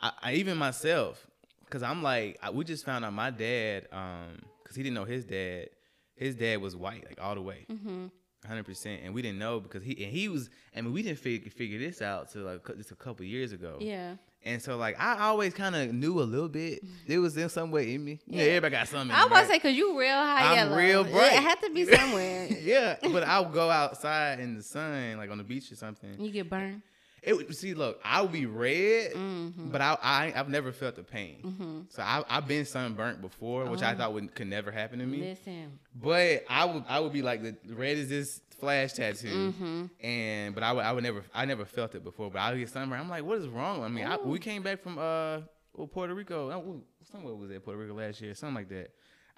I, I even myself, because I'm like, I, we just found out my dad, um, because he didn't know his dad. His dad was white, like all the way, Mm-hmm. hundred percent, and we didn't know because he and he was. I mean, we didn't figure figure this out till like just a couple years ago. Yeah. And so, like, I always kind of knew a little bit. It was in some way in me. Yeah, Yeah. everybody got something. in I was about to right? say because you real high I'm yellow. real bright. It had to be somewhere. yeah, but I'll go outside in the sun, like on the beach or something. you get burned. It would see. Look, I would be red, Mm-hmm. but I, I I've never felt the pain. So I I've been sunburnt before, which Oh. I thought would could never happen to me. Listen. But I would I would be like the red is this flash tattoo, Mm-hmm. and but I would I would never I never felt it before. But I would get sunburned. I'm like, what is wrong? I mean, I, we came back from uh Puerto Rico. Oh, somewhere was that Puerto Rico last year, something like that.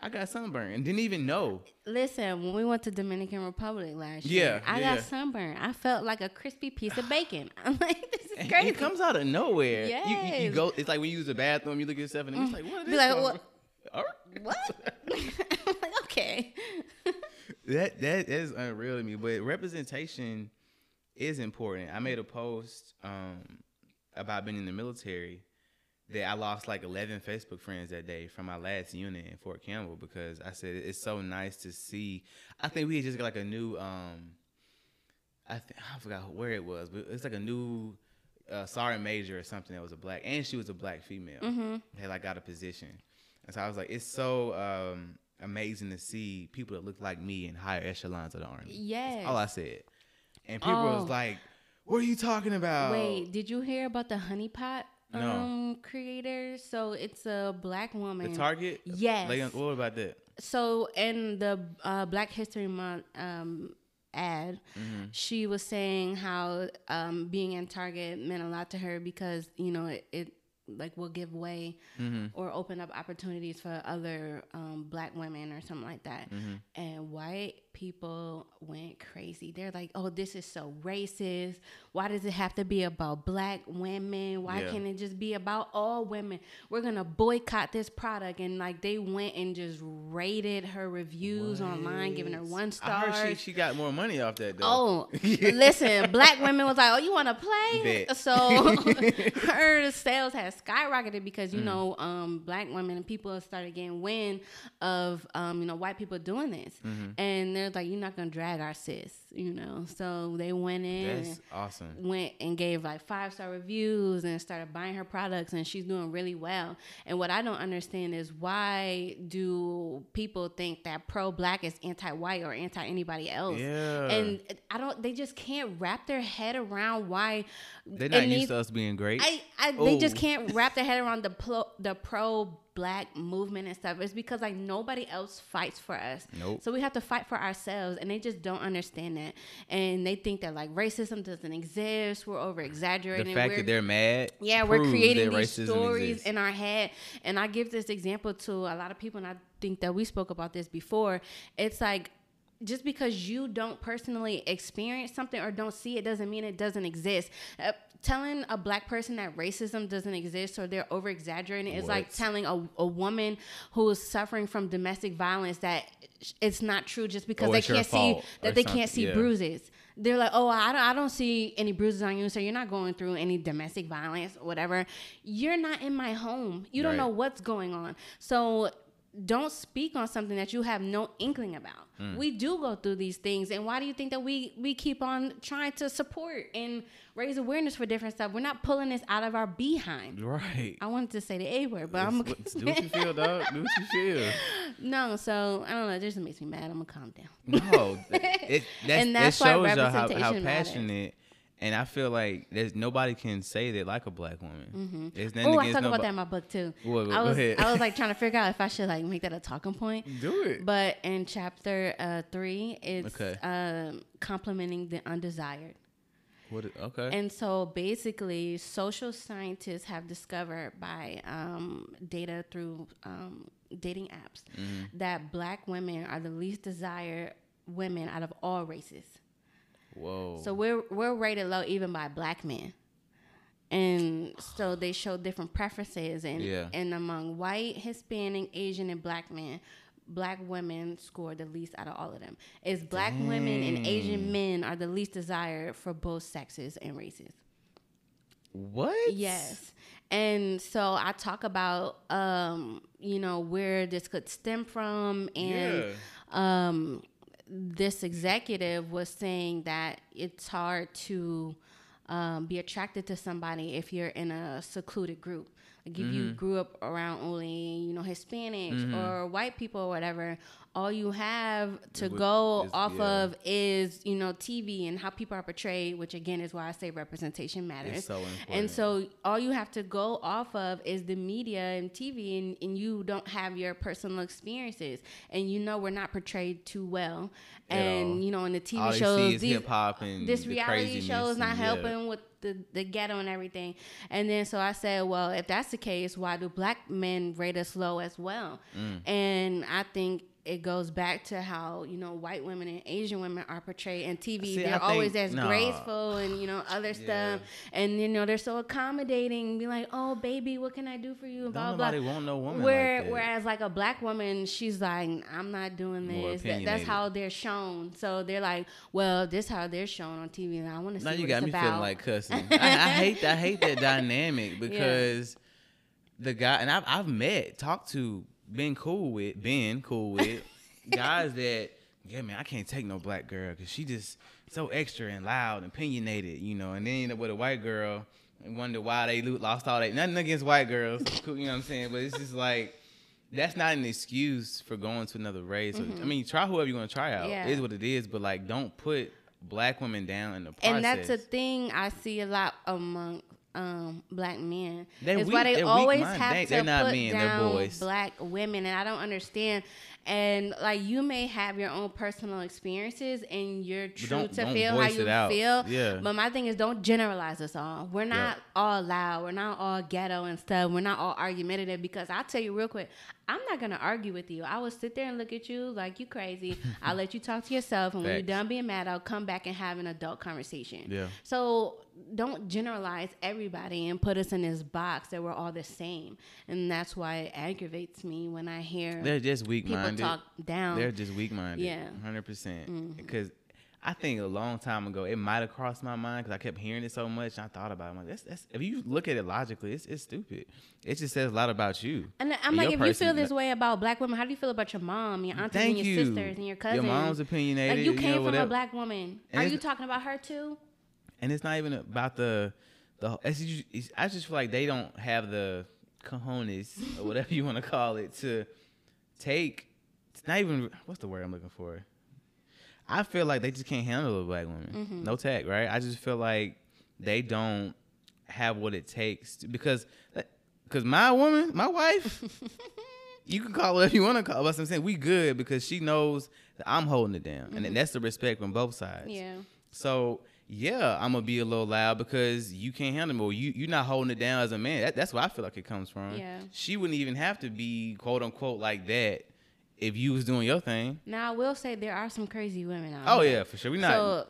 I got sunburned and didn't even know. Listen, when we went to Dominican Republic last Yeah, year, I yeah. got sunburned. I felt like a crispy piece of bacon. I'm like, this is crazy. It comes out of nowhere. You- You, you, Mm. go. It's like when you use the bathroom, you look at yourself and it's like, what is Be this? like, what- All right. what? I'm like, okay. That that is unreal to me. But representation is important. I made a post um, about being in the military that I lost like eleven Facebook friends that day from my last unit in Fort Campbell because I said it's so nice to see. I think we just got like a new. Um, I think I forgot where it was, but it's like a new. Uh, sergeant major or something that was a black, and she was a black female. Mm-hmm. Had like got a position, and so I was like, it's so um, amazing to see people that look like me in higher echelons of the army. Yes. That's all I said, and people Oh. was like, "What are you talking about?" Wait, did you hear about the honeypot No. um creator? So it's a black woman. the Target. Yes. What about that? so in the uh, Black History Month um, ad, Mm-hmm. she was saying how um, being in Target meant a lot to her because you know it, it like will give way Mm-hmm. or open up opportunities for other um, black women or something like that. Mm-hmm. And white people went crazy. They're like, "Oh, this is so racist. Why does it have to be about black women? Why Yeah. can't it just be about all women? We're gonna boycott this product." And like they went and just rated her reviews online, giving her What? one I star. heard she, she got more money off that though. Oh, listen, black women was like, "Oh, you want to play?" Bet. So her sales had skyrocketed because Mm. you know, um, black women and people started getting wind of um, you know white people doing this, Mm-hmm. and like, "You're not gonna drag our sis," you know. So they went in. That's awesome. Went and gave like five star reviews and started buying her products, and she's doing really well. And what I don't understand is why do people think that pro black is anti white or anti anybody else? Yeah. and I don't. They just can't wrap their head around why They're not used needs- to us being great. I, I they just oh. can't wrap their head around the pro, the pro black movement and stuff. It's because like nobody else fights for us. Nope. So we have to fight for ourselves, and they just don't understand that, and they think that like racism doesn't exist. We're over the exaggerating. fact that they're mad. Yeah, we're creating these stories exists. in our head. And I give this example to a lot of people, and I think that we spoke about this before. It's like just because you don't personally experience something or don't see it doesn't mean it doesn't exist. Uh, telling a black person that racism doesn't exist or they're over exaggerating is like telling a, a woman who is suffering from domestic violence that it's not true just because Or they can't see that they something, can't see yeah. bruises. They're like, oh, I don't, I don't see any bruises on you, so you're not going through any domestic violence or whatever. You're not in my home. You don't know what's going on. So don't speak on something that you have no inkling about. Mm. We do go through these things, and why do you think that we we keep on trying to support and raise awareness for different stuff? We're not pulling this out of our behind. Right. I wanted to say the A word, but I'm It's- it's- do what you feel, dog. Do what you feel. no. So I don't know. It just makes me mad. I'm gonna calm down. No, it, that's, And that's it why shows y'all how, how representation matters. And I feel like there's nobody can say that like a black woman. Nothing Oh, I talk about that in my book too. What- I go was ahead. I was like trying to figure out if I should like make that a talking point. Do it. But in chapter uh, three, it's Okay. um, complimenting the undesired. What? Okay. And so basically, social scientists have discovered by um, data through um, dating apps Mm-hmm. that black women are the least desired women out of all races. Whoa. So we're we're rated low even by black men. And so they show different preferences and Yeah. and among white, Hispanic, Asian and black men, black women score the least out of all of them. It's black women and Asian men are the least desired for both sexes and races. what? Yes. And so I talk about um, you know, where this could stem from and Yeah. um, this executive was saying that it's hard to um, be attracted to somebody if you're in a secluded group. Like if you grew up around only you know Hispanics or white people or whatever, all you have to go is- off yeah. of is you know TV and how people are portrayed, which again is why I say representation matters. So. And so all you have to go off of is the media and TV, and, and you don't have your personal experiences, and you know we're not portrayed too well. And you know in the TV all shows, see is these- hip hop and this reality show is not and, yeah. helping with the, the ghetto and everything. And then so I said, well, if that's the case, why do black men rate us low as well? Mm. And I think it goes back to how you know white women and Asian women are portrayed in TV. See, they're always think- as nah. graceful and you know other stuff, and you know they're so accommodating. Be like, oh baby, what can I do for you? Don't Blah blah. nobody want no woman Where, like that. whereas like a black woman, she's like, I'm not doing this. That, that's how they're shown. So they're like, well, this how they're shown on TV, and I want to see Now you got me about. feeling like cussing. I, I hate I hate that dynamic because the guy and I've I've met, talked to, been cool with, been cool with guys that yeah man I can't take no black girl because she just so extra and loud and opinionated, you know. And then you know, with a white girl, and wonder why they lo- lost all that. Nothing against white girls, you know what I'm saying? But it's just like. That's not an excuse for going to another race. Or- I mean, try whoever you want to try out. Mm-hmm. Yeah. It is what it is. But like, don't put black women down in the process. and that's a thing I see a lot among um, black men. Weak- why they always have They- to they're not put men, they're down boys. black women, and I don't understand. And like you may have your own personal experiences, and you're true to feel how you feel. Yeah. But my thing is, don't generalize us all. We're not all loud. We're not all ghetto and stuff. We're not all argumentative. Because I'll tell you real quick, I'm not gonna argue with you. I will sit there and look at you like you crazy. I'll let you talk to yourself, and when you're done being mad, I'll come back and have an adult conversation. Yeah. So don't generalize everybody and put us in this box that we're all the same. And that's why it aggravates me when I hear They're just weak people minded. talk down. They're just weak minded. Yeah. Hundred percent. Mm. Because I think a long time ago it might have crossed my mind because I kept hearing it so much. And I thought about it. I'm like, that's, that's if you look at it logically, it's it's stupid. It just says a lot about you. and I'm And like, if you feel person- this way about black women, how do you feel about your mom, your aunties, and your you. sisters, and your cousins? Your mom's opinionated. like you you came know, from a black woman. And Are you talking about her too? and it's not even about the the. It's, it's, I just feel like they don't have the cojones or whatever you want to call it to take. Not even what's the word I'm looking for. I feel like they just can't handle a black woman. Mm-hmm. No tech, right? I just feel like they don't have what it takes to, because because my woman, my wife, you can call her if you want to call. But I'm saying we good because she knows that I'm holding it down, and that's the respect from both sides. Mm-hmm. Yeah. So yeah, I'm gonna be a little loud because you can't handle me. Or you you're not holding it down as a man. That, that's where I feel like it comes from. Yeah. She wouldn't even have to be quote unquote like that if you was doing your thing. Now I will say there are some crazy women out there. Oh there. yeah, for sure. We not. So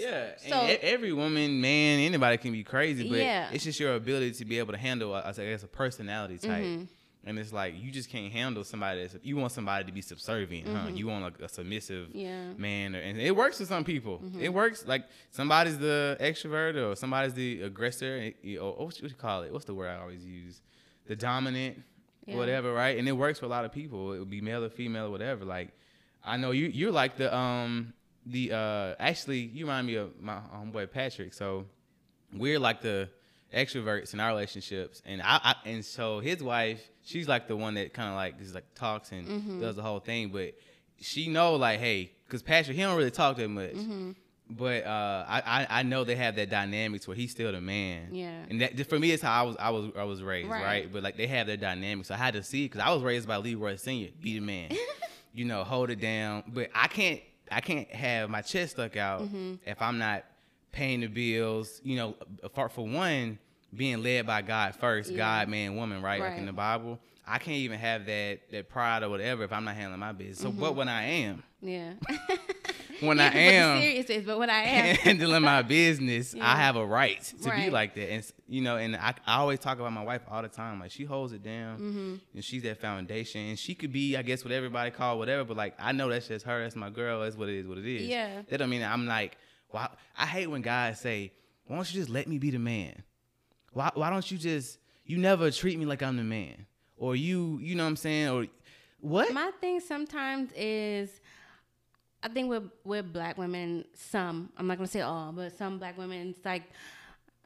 yeah, so- and every woman, man, anybody can be crazy, but Yeah. it's just your ability to be able to handle. I guess a personality type, Mm-hmm. and it's like you just can't handle somebody. That's, you want somebody to be subservient, huh? You want like a submissive Mm-hmm. Yeah. Mm-hmm. man, or, and it works for some people. It works like somebody's the extrovert or somebody's the aggressor, and it- or what you call it? What's the word I always use? The dominant, Yeah. whatever, right? And it works for a lot of people. It would be male or female or whatever. Like I know you you're like the um the uh actually you remind me of my homeboy Patrick. So we're like the extroverts in our relationships and I, I and so his wife, she's like the one that kind of like just like talks and Mm-hmm. does the whole thing, but she know like hey, cuz Patrick he don't really talk that much. Mm-hmm. But uh, I, I know they have that dynamics where he's still the man. Yeah. And that for me, it's how I was I was I was raised, Right. right? But like they have their dynamics. So I had to see because I was raised by Leroy Senior, be the man, you know, hold it down. But I can't I can't have my chest stuck out Mm-hmm. if I'm not paying the bills. You know, for for one, being led by God first, Yeah. God, man, woman, right? Like in the Bible. I can't even have that that pride or whatever if I'm not handling my business. So, Mm-hmm. but when I am, Yeah. when I can put the am, seriousness, but what I am. handling my business, Yeah. I have a right to be like that. And you know, and I, I always talk about my wife all the time. Like she holds it down, Mm-hmm. and she's that foundation. And she could be, I guess, what everybody call whatever. But like, I know that's just her. That's my girl. That's what it is. What it is. Yeah. That don't mean I'm like. Why? I hate when guys say, "Why don't you just let me be the man? Why? Why don't you just? You never treat me like I'm the man, or you, you know what I'm saying, or what? My thing sometimes is, I think we're we're black women, some I'm not gonna say all, but some black women, it's like,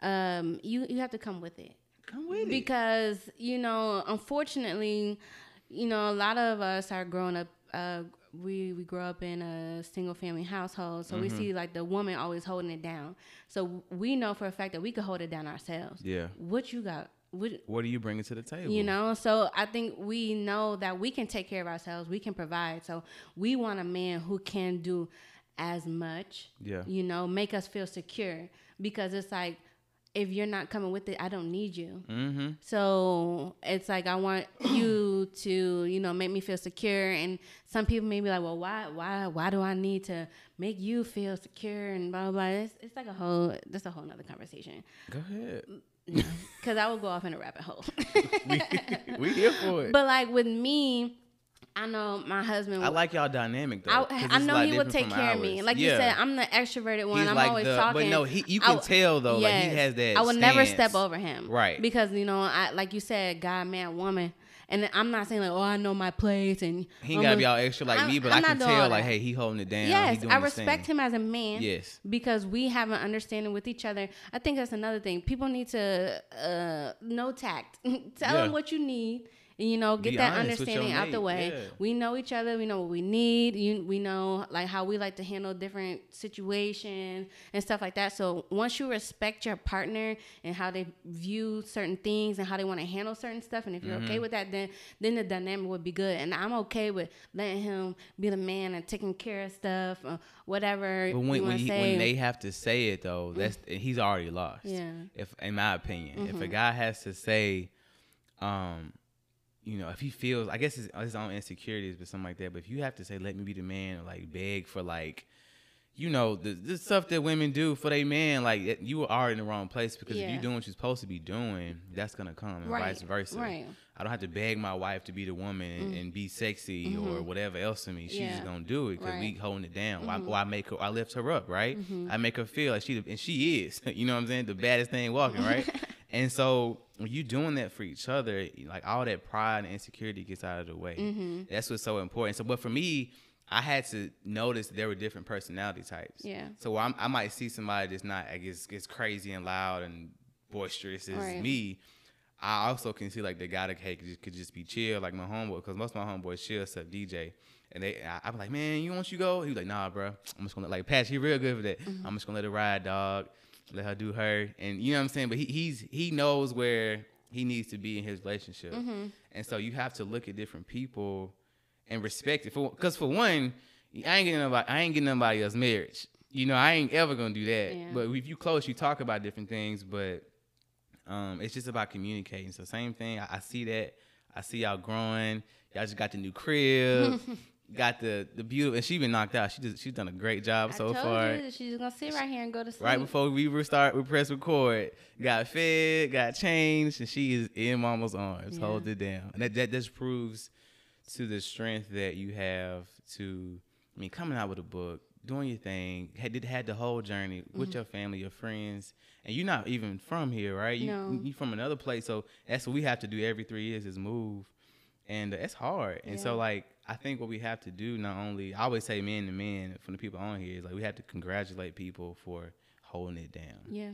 um, you you have to come with it Come with it. because you know, unfortunately, you know, a lot of us are growing up. Uh, we we grow up in a single family household, so we Mm-hmm. see like the woman always holding it down. So we know for a fact that we could hold it down ourselves. Yeah. What you got? What What are you bringing to the table? you know? So I think we know that we can take care of ourselves. We can provide. So we want a man who can do as much. Yeah. You know, make us feel secure because it's like if you're not coming with it, I don't need you. Mm-hmm. So it's like I want you to, you know, make me feel secure. And some people may be like, well, why, why, why do I need to make you feel secure and blah blah. blah. It's, it's like a whole, that's a whole nother conversation. Go ahead. Because I will go off in a rabbit hole. we here for it. but like with me, I know my husband. I like y'all dynamic though. I, I know he will take care of me. ours. Like you said, I'm the extroverted one. He's I'm like always the- talking. but no, he- you can w- tell, though, like, he has that I would never step over him, Right. Because you know, I like you said, God, man, woman, and I'm not saying like, oh, I know my place, and He ain't gotta be all extra like I'm- me, but I'm I can tell like, hey, he holding it down. he Yes, I respect him as a man. Yes. Because we have an understanding with each other. I think that's another thing. People need to uh, know tact. Tell Yeah. them what you need. And, you know, get Be that honest with your understanding out the way. yeah. We know each other. We know what we need. You, we know like how we like to handle different situations and stuff like that. So once you respect your partner and how they view certain things and how they want to handle certain stuff, and if you're Mm-hmm. okay with that, then then the dynamic would be good. And I'm okay with letting him be the man and taking care of stuff or whatever But when when, he, when they have to say it though, that's he's already lost. Yeah. If in my opinion, if Mm-hmm. a guy has to say, um, you know, if he feels, I guess it's his own insecurities, but something like that. But if you have to say, "Let me be the man," or like beg for like, you know, the, the stuff that women do for their man, like you are in the wrong place because if you're doing what you're supposed to be doing, that's gonna come, and Right, vice versa. right. I don't have to beg my wife to be the woman and, and be sexy or whatever else to me. She's Mm. Mm-hmm. Yeah. just gonna do it because we Right. Mm-hmm. holding it down. Why, why make her? I lift her up, right? I make her feel like she, and she is. You know what I'm saying? The baddest thing walking, right? and so when you doing that for each other, like all that pride and insecurity gets out of the way. Mm-hmm. That's what's so important. So, but for me, I had to notice there were different personality types. Yeah. So I'm, I might see somebody that's not, I guess, gets crazy and loud and boisterous as Right. me. I also can see like the guy that hey, could, just, could just be chill, like my homeboy, because most of my homeboys chill except DJ. And they, I, I'm like, man, you want you go? He was like, nah, bro. I'm just gonna like Patch. He real good for that. Mm-hmm. I'm just gonna let it ride, dog. Let her do her, and you know what I'm saying. But he, he's he knows where he needs to be in his relationship, Mm-hmm. and so you have to look at different people and respect it. For because for one, I ain't getting nobody, I ain't getting nobody else marriage. You know, I ain't ever gonna do that. Yeah. But if you close, you talk about different things, but um, it's just about communicating. So same thing. I, I see that. I see y'all growing. Y'all just got the new crib. got the the beautiful. And she been knocked out. She just she's done a great job I so told far. you that she's gonna sit right here and go to sleep. Right before we restart, we press record. Got fed, got changed, and she is in mama's arms. Yeah. Hold it down. And that, that just proves to the strength that you have to, I mean, coming out with a book, doing your thing, had had the whole journey with Mm-hmm. your family, your friends, and you're not even from here, right? You No. you from another place, so that's what we have to do every three years is move, and uh, it's hard. And so like I think what we have to do not only I always say men to men from the people on here is like we have to congratulate people for holding it down. Yeah.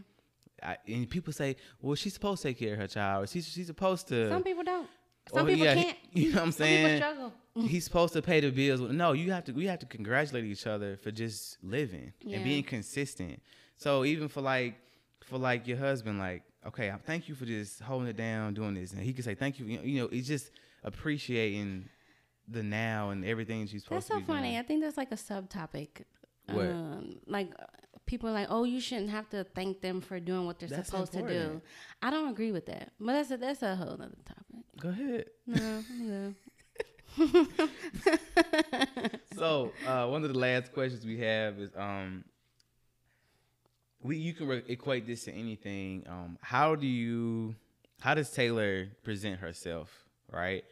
I, and people say, well, she's supposed to take care of her child, or she's she's supposed to. Some people don't. Some people yeah, can't. you know what I'm saying? Some people struggle. He's supposed to pay the bills. No, you have to. We have to congratulate each other for just living Yeah. and being consistent. So even for like, for like your husband, like, okay, thank you for just holding it down, doing this, and he can say thank you. You know, you know it's just appreciating the now and everything she's you're supposed That's to so be funny. doing. I think that's like a subtopic. What? Um, like people are like, oh, you shouldn't have to thank them for doing what they're That's supposed to do. I don't agree with that, but that's a, that's a whole other topic. Go ahead. No, no. so uh, one of the last questions we have is um we you can re- equate this to anything um how do you how does taylor present herself right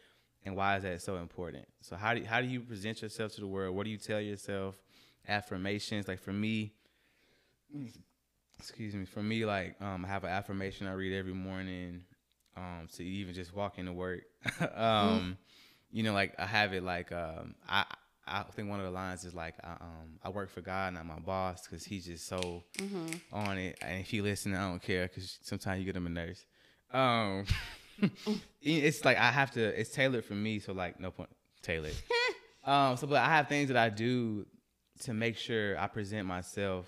and why is that so important? So how do, how do you present yourself to the world? What do you tell yourself? Affirmations like for me excuse me for me like um i have an affirmation i read every morning um to even just walk into work. Um you know like i have it like um i I think one of the lines is like, I, um, I work for God, not my boss, because he's just so on it. And if he listen, I don't care, because sometimes you get him a nurse. Um, it's like I have to. It's tailored for me, so like no point tailored. Um, so, but I have things that I do to make sure I present myself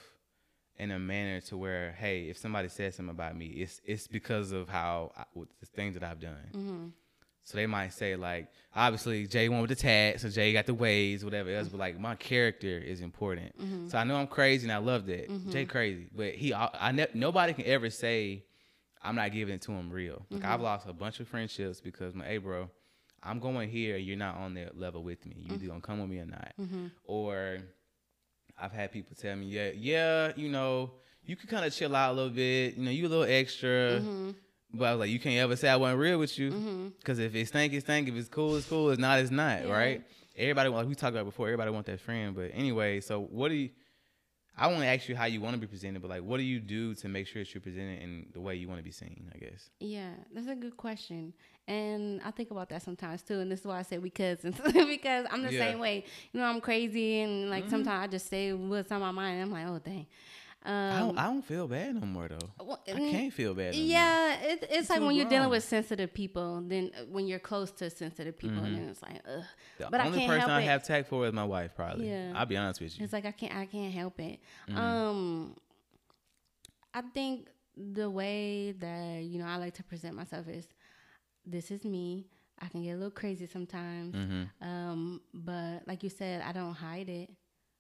in a manner to where, hey, if somebody says something about me, it's it's because of how I, with the things that I've done. Mm-hmm. So they might say like, obviously Jay went with the tat, so Jay got the waves, whatever else. But like my character is important. Mm-hmm. So I know I'm crazy and I love that. Jay crazy, but he, I, I ne- nobody can ever say I'm not giving it to him real. Like Mm-hmm. I've lost a bunch of friendships because my, hey bro, I'm going here. You're not on that level with me. You mm. either gonna come with me or not. Mm-hmm. Or I've had people tell me, yeah, yeah, you know, you can kind of chill out a little bit. You know, you a little extra. Mm-hmm. But I was like, you can't ever say I wasn't real with you, mm-hmm. because if it's stink, it stink. If it's cool, it's cool. If not, it's not. Yeah. Right? Everybody, like we talked about before, everybody want that friend. But anyway, so what do you? I want to ask you how you want to be presented, but like, what do you do to make sure that you're presented in the way you want to be seen? I guess. Yeah, that's a good question. And I think about that sometimes too. And this is why I say we cousins because I'm the Yeah. same way. You know, I'm crazy and like mm-hmm. sometimes I just say what's on my mind. And I'm like, oh, dang. Um, I don't. I don't feel bad no more though. well, I can't feel bad. No. Yeah, it, it's like too when you're dealing with sensitive people, then uh, when you're close to sensitive people, then it's like, ugh. The but I only can't person I it. have tact for is my wife. Probably. Yeah. I'll be honest with you. It's like I can't I can't help it. Mm-hmm. Um I think the way that, you know, I like to present myself is this is me. I can get a little crazy sometimes. Mm-hmm. Um, but like you said, I don't hide it.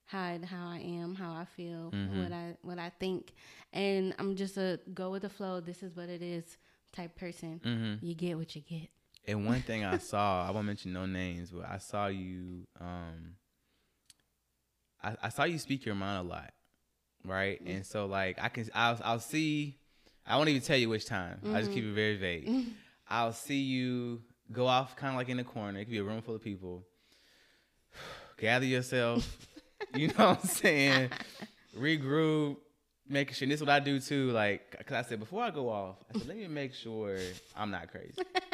Hide how I am, how I feel, Mm-hmm. what I what I think. And I'm just a go with the flow, this is what it is type person. Mm-hmm. You get what you get. And one thing I saw, I won't mention no names, but I saw you. Um, I, I saw you speak your mind a lot, right? And so like I can, I'll, I'll see. I won't even tell you which time. I just keep it very vague. I'll see you go off kind of like in the corner. It could be a room full of people. Gather yourself. You know what I'm saying? Regroup. Making sure. And this is what I do too. Like, cause I said before I go off, I said let me make sure I'm not crazy.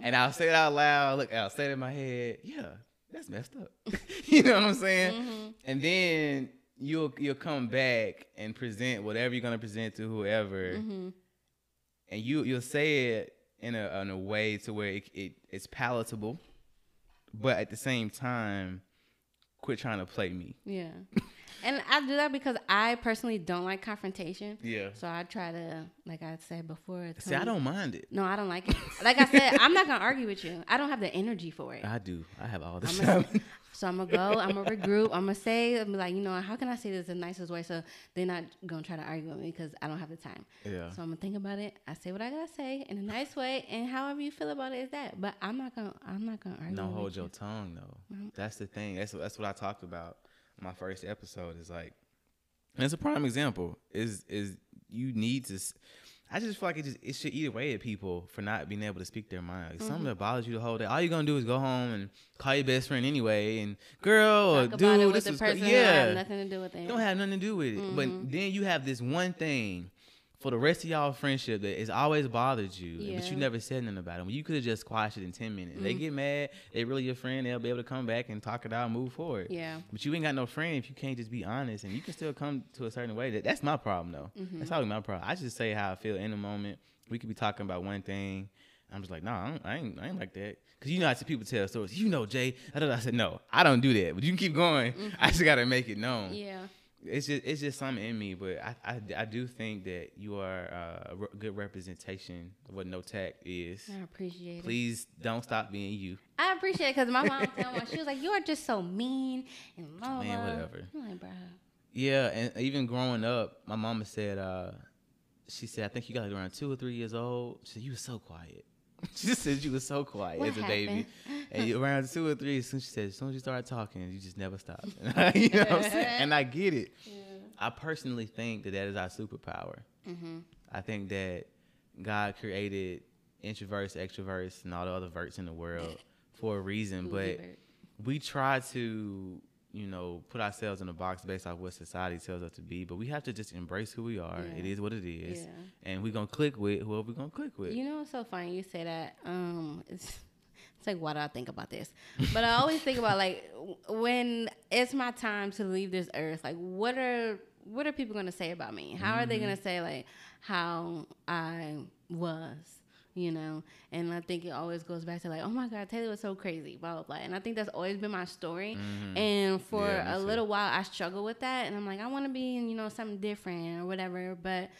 And I'll say it out loud. Look, I'll say it in my head. Yeah, that's messed up. you know what I'm saying? Mm-hmm. And then you'll you'll come back and present whatever you're gonna present to whoever, mm-hmm. and you you'll say it in a in a way to where it, it it's palatable, but at the same time, quit trying to play me. Yeah. and I do that because I personally don't like confrontation. Yeah. So I try to, like I said before. See, I don't mind it. No, I don't like it. Like I said, I'm not gonna argue with you. I don't have the energy for it. I do. I have all this I'm time. gonna, so I'm gonna go. I'm gonna regroup. I'm gonna say, I'm like, you know, how can I say this the nicest way so they're not gonna try to argue with me because I don't have the time. Yeah. So I'm gonna think about it. I say what I gotta say in a nice way, and however you feel about it is that. But I'm not gonna. I'm not gonna argue. Don't with hold you. your tongue though. That's the thing. That's that's what I talked about in my first episode. Is like, and it's a prime example. Is is you need to. s- I just feel like it just it should eat away at people for not being able to speak their mind. Like, Mm-hmm. Something that bothers you the whole day. All you're gonna do is go home and call your best friend anyway, and girl or Talk about dude, this cra- yeah, nothing to do with it. don't have nothing to do with it. Mm-hmm. But then you have this one thing for the rest of y'all friendship that has always bothered you, but you Mm-hmm. never said nothing about it. Well, you could have just squashed it in ten minutes. They get mad. They really your friend. They'll be able to come back and talk it out and move forward. Yeah. But you ain't got no friend if you can't just be honest and you can still come to a certain way. That that's my problem though. Mm-hmm. That's always my problem. I just say how I feel in the moment. We could be talking about one thing. I'm just like, no, I, I ain't, I ain't like that. Cause you know how some people tell stories. You know, Jay. I said, no, I don't do that. But you can keep going. I just gotta make it known Yeah. It's just it's just something in me, but I I, I do think that you are uh, a re- good representation of what no tact is. I appreciate it. Please don't stop being you. I appreciate it because my mom told me she was like, "You are just so mean and blah, Man, whatever. I'm like, bro. Yeah, and even growing up, my mama said, uh, she said, I think you got like around two or three years old. She said, you were so quiet. she just said you were so quiet What as a baby. And around two or three, as soon she said, as soon as you started talking, you just never stopped. you know what I'm saying? And I get it. I personally think that that is our superpower. Mm-hmm. I think that God created introverts, extroverts, and all the other verts in the world for a reason, but we try to, you know, put ourselves in a box based off what society tells us to be. But we have to just embrace who we are. It Yeah. is what it is, Yeah. and we're gonna click with whoever we're gonna click with. You know, it's so funny you say that. Um, it's it's like why do I think about this? But I always think about like when it's my time to leave this earth. Like, what are what are people gonna say about me? How are they gonna say like how I was? You know. And I think it always goes back to like, oh my God, Taylor was so crazy, blah blah blah. And I think that's always been my story. Mhm. And for Yeah, a little while, I struggled with that, and I'm like, I want to be, in, you know, something different or whatever. But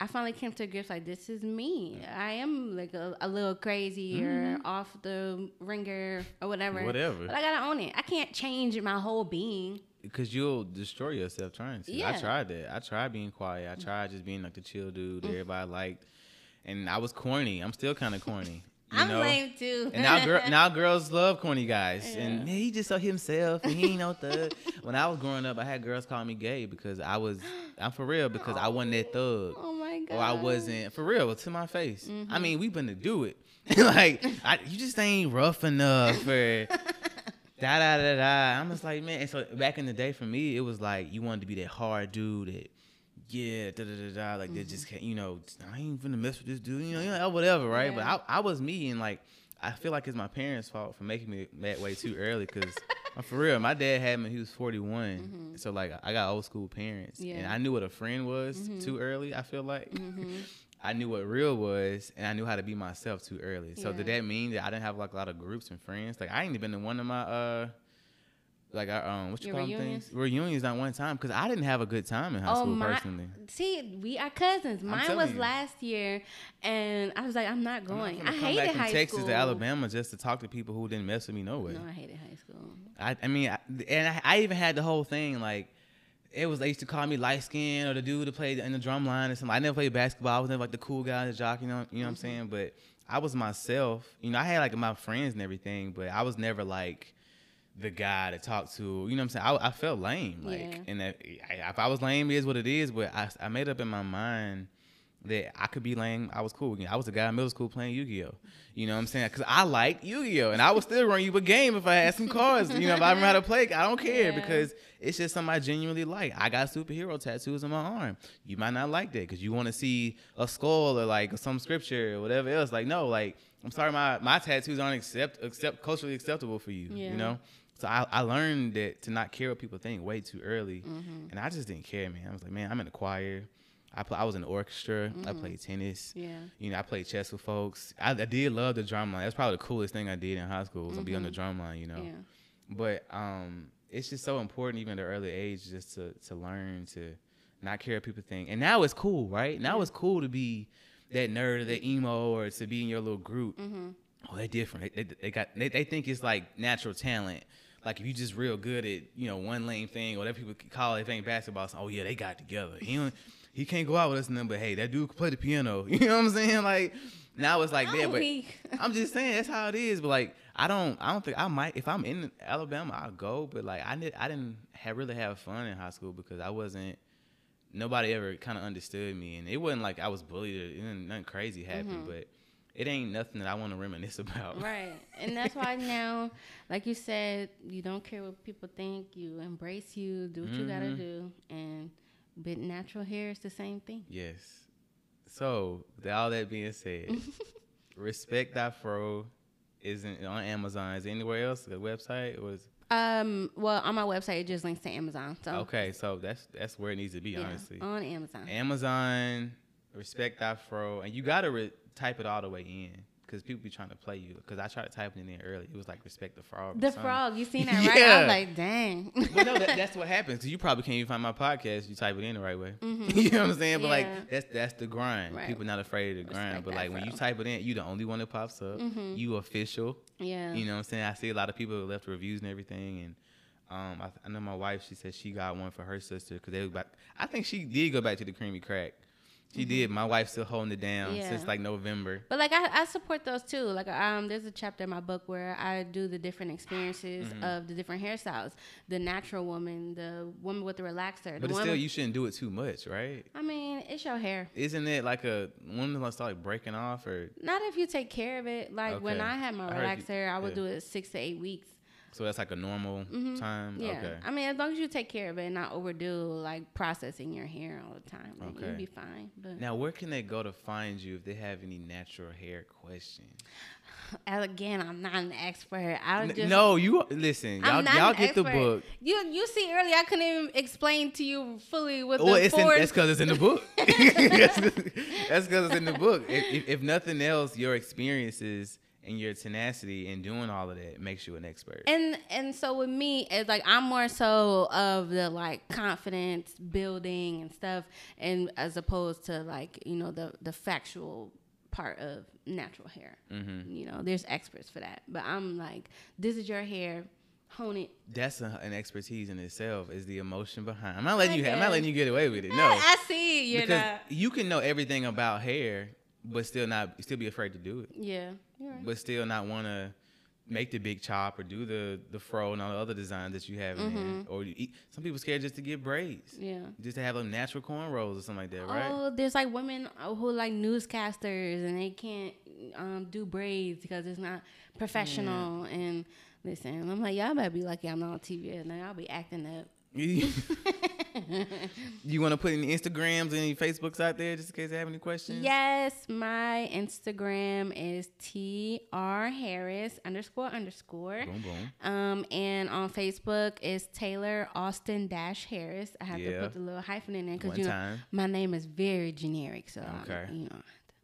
I finally came to grips like this is me. I am like a, a little crazy or off the ringer or whatever. Mm-hmm. Whatever. But I gotta own it. I can't change my whole being. Because you'll destroy yourself trying to. I tried that. I tried being quiet. I tried just being like the chill dude that everybody liked. And I was corny. I'm still kind of corny. You I'm know? lame too. And now, girl, now girls love corny guys. And Yeah. man, he just saw himself, and he ain't no thug. when I was growing up, I had girls call me gay because I was, I'm for real, because I wasn't that thug, oh my god. or I wasn't for real to my face. Mm-hmm. I mean, we been to do it. like, I, you just ain't rough enough for. Da da da da. I'm just like, man. And so back in the day, for me, it was like you wanted to be that hard dude that, yeah, da da da da. Like they just can't, you know, I ain't finna mess with this dude, you know, you know whatever, right? But I, I was me, and like, I feel like it's my parents' fault for making me that way too early, cause for real, my dad had me. He was 41, so like I got old school parents, and I knew what a friend was too early. I feel like. Mm-hmm. I knew what real was, and I knew how to be myself too early. So Yeah. did that mean that I didn't have like a lot of groups and friends? Like I ain't even been to one of my uh, like our um, what you Your call them reunions? things? Reunions not one time because I didn't have a good time in high school Oh, my- personally. See, we are cousins. Mine was you. last year, and I was like, I'm not I'm not going. I hated back from high Texas school. to Alabama just to talk to people who didn't mess with me no way. No, I hated high school. I, I mean, I, and I, I even had the whole thing like. It was they used to call me light skin or the dude that played in the drum line or something. I never played basketball. I was never like the cool guy, the jock, you know, you know what I'm saying? But I was myself. You know, I had like my friends and everything, but I was never like the guy to talk to. You know what I'm saying? I, I felt lame. Like, Yeah. and that, if I was lame, it is what it is. But I, I made up in my mind that I could be lame. I was cool. I was a guy in middle school playing Yu-Gi-Oh. You know what I'm saying? Because I liked Yu-Gi-Oh, and I would still run you a game if I had some cards. You know, if I remember how to play, I don't care Yeah. because it's just something I genuinely like. I got superhero tattoos on my arm. You might not like that because you want to see a skull or like some scripture or whatever else. Like, no, like I'm sorry, my my tattoos aren't accept accept culturally acceptable for you. Yeah. You know. So I, I learned that to not care what people think way too early, Mm-hmm. and I just didn't care, man. I was like, man, I'm in the choir. I pl- I was in the orchestra. I played tennis. Mm-hmm. Yeah. You know, I played chess with folks. I, I did love the drum line. That's probably the coolest thing I did in high school was to be on the drum line. You know, Mm-hmm. Yeah. but um, it's just so important even at an early age just to to learn to not care what people think. And now it's cool, right? Now it's cool to be that nerd or that emo or to be in your little group. Mm-hmm. Oh, they're different. They, they, they got they, they think it's like natural talent. Like if you just real good at you know one lane thing or whatever people call it, if it ain't basketball, it's, oh yeah, they got together. He don't, he can't go out with us and them, but hey, that dude can play the piano. You know what I'm saying? Like now it's like that, but. I'm just saying that's how it is. But like I don't I don't think I might if I'm in Alabama I'll go. But like I did I didn't have really have fun in high school because I wasn't nobody ever kind of understood me and it wasn't like I was bullied or nothing crazy happened. Mm-hmm. But it ain't nothing that I want to reminisce about. Mm-hmm. Right. And that's why now, like you said, you don't care what people think. You embrace you, do what you gotta Mhm. do. And but natural hair, is the same thing. Yes. So, with all that being said, Respect Thy Fro isn't on Amazon. Is it anywhere else? The website or is Um, well, on my website, it just links to Amazon. So okay? So that's that's where it needs to be, yeah, honestly. on Amazon. Amazon, Respect Thy Fro, and you gotta re- type it all the way in because people be trying to play you. Because I tried to type it in early, it was like respect the frog. The frog, you seen that right? I Yeah. was like, dang. But no, that, that's what happens. you probably can't even find my podcast. You type it in the right way. you know what I'm saying? But like that's that's the grind. Right. People not afraid of the grind. Respect But like when you type it in, you the only one that pops up. You official. yeah. You know what I'm saying? I see a lot of people who left reviews and everything. And um, I, I know my wife. She said she got one for her sister because they was back. I think she did go back to the creamy crack. She did. My wife's still holding it down Mm-hmm. Yeah. since like November. But like I, I support those too. Like um, there's a chapter in my book where I do the different experiences Mm-hmm. of the different hairstyles. The natural woman, the woman with the relaxer, But the still, you shouldn't do it too much, right? I mean, it's your hair. Isn't it like a of them start like breaking off or Not if you take care of it. Like when I had my I heard you- relaxer, I would yeah. do it six to eight weeks. So that's like a normal time? Mm-hmm. Yeah. Okay. I mean, as long as you take care of it and not overdo like processing your hair all the time, like, Okay. you'll be fine. But Now, where can they go to find you if they have any natural hair questions? and again, I'm not an expert. I just no, you listen. Y'all, y'all get the book. You you see earlier, I couldn't even explain to you fully what Well, the it's in, that's because it's in the book. that's because it's in the book. If, if, if nothing else, your experiences and your tenacity in doing all of that makes you an expert. and and so with me it's like i'm more so of the like confidence building and stuff and as opposed to like you know the the factual part of natural hair Mm-hmm. you know there's experts for that but i'm like this is your hair hone it That's a, an expertise in itself. Is the emotion behind? I'm not letting I you. Ha- I'm not letting you get away with it. No, i see you're because not you can know everything about hair, but still not still be afraid to do it. yeah right. but still not want to make the big chop or do the the fro and all the other designs that you have in there. Or you eat, some people scared just to get braids, yeah just to have them natural cornrows or something like that, right? Oh, there's like women uh, who like newscasters and they can't um, do braids because it's not professional. And listen, I'm like, y'all better be lucky I'm not on TV and I'll be acting up. you want to put any Instagrams, any Facebooks out there, just in case they have any questions? Yes, my Instagram is tr harris underscore underscore. Boom boom. Um, and on Facebook is Taylor Austin dash Harris. I have Yeah. to put the little hyphen in there because you know time. my name is very generic. So Okay. you know,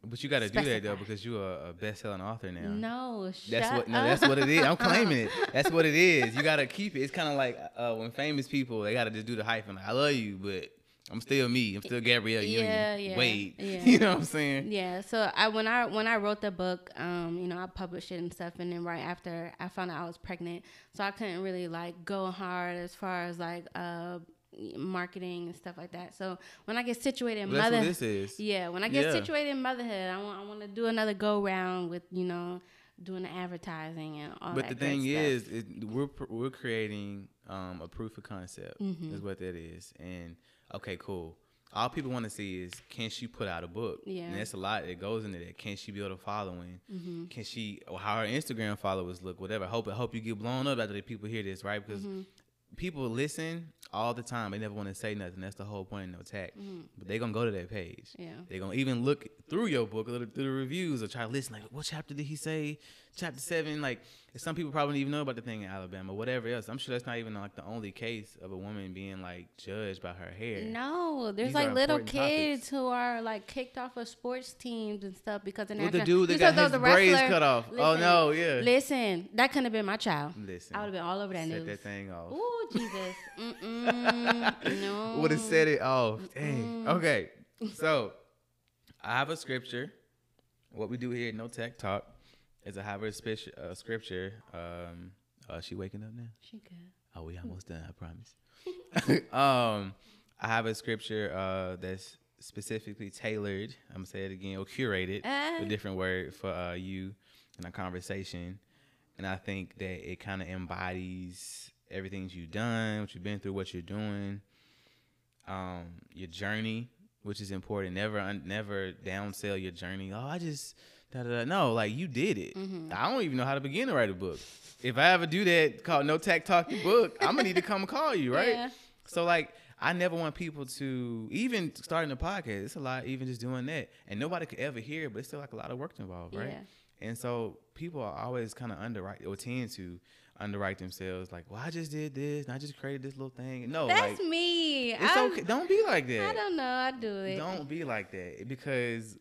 But you got to do that though because you're a, a best-selling author now. no, That's shut what no, that's what it is. I'm claiming it. That's what it is. You gotta keep it. It's kind of like uh, when famous people they gotta just do the hyphen. Like, I love you, but I'm still me. I'm still Gabrielle Yeah, Union. yeah, Wait, yeah. you know what I'm saying? Yeah, so I when I when I wrote the book, um, you know, I published it and stuff, and then right after I found out I was pregnant, so I couldn't really like go hard as far as like uh marketing and stuff like that. So when I get situated in Well, that's mother, this is. yeah, when I get Yeah. situated in motherhood, I want I want to do another go round with you know doing the advertising and all But that. But the thing is, it, we're we're creating um, a proof of concept. Mm-hmm. Is what that is. And okay, cool. All people want to see is can she put out a book? Yeah. Mm-hmm. And that's a lot that goes into that. Can she build a following? Can she or how her Instagram followers look? Whatever. Hope hope you get blown up after the people hear this, right? Because Mm-hmm. People listen all the time. They never want to say nothing. That's the whole point of No Tact. Mm-hmm. But they gonna go to that page. Yeah. They're gonna even look through your book, through the reviews, or try to listen. Like, what chapter did he say? Chapter seven. Like, some people probably don't even know about the thing in Alabama, whatever else. I'm sure that's not even like the only case of a woman being like judged by her hair. No, there's These like little kids topics. who are like kicked off of sports teams and stuff because of Well, the dude that got his braids cut off. Oh, no, yeah. Listen, that couldn't have been my child. Listen, I would have been all over that set news. that thing off. Ooh, Jesus. Mm-mm. no. Would have said it off. Dang. Okay, so I have a scripture. What we do here, No Tact Talk, is I have a spe- uh, scripture. Um, uh, she waking up now? She good. Oh, we almost done. I promise. um, I have a scripture uh, that's specifically tailored. I'm gonna say it again, or curated, Ah. a different word for uh, you in a conversation. And I think that it kind of embodies everything you've done, what you've been through, what you're doing, um, your journey, which is important. Never, un- never downsell your journey. Oh, I just. Da, da, da. No, like you did it. Mm-hmm. I don't even know how to begin to write a book. If I ever do that, called No Tact Talk the book, I'm gonna need to come and call you, right? Yeah. So like, I never want people to even starting a podcast. It's a lot, even just doing that, and nobody could ever hear, it, but it's still like a lot of work involved, right? Yeah. And so people are always kind of underwrite or tend to underwrite themselves, like, "Well, I just did this, and I just created this little thing." No, That's like, me. it's I'm- okay. Don't be like that. I don't know. I do it. Don't be like that because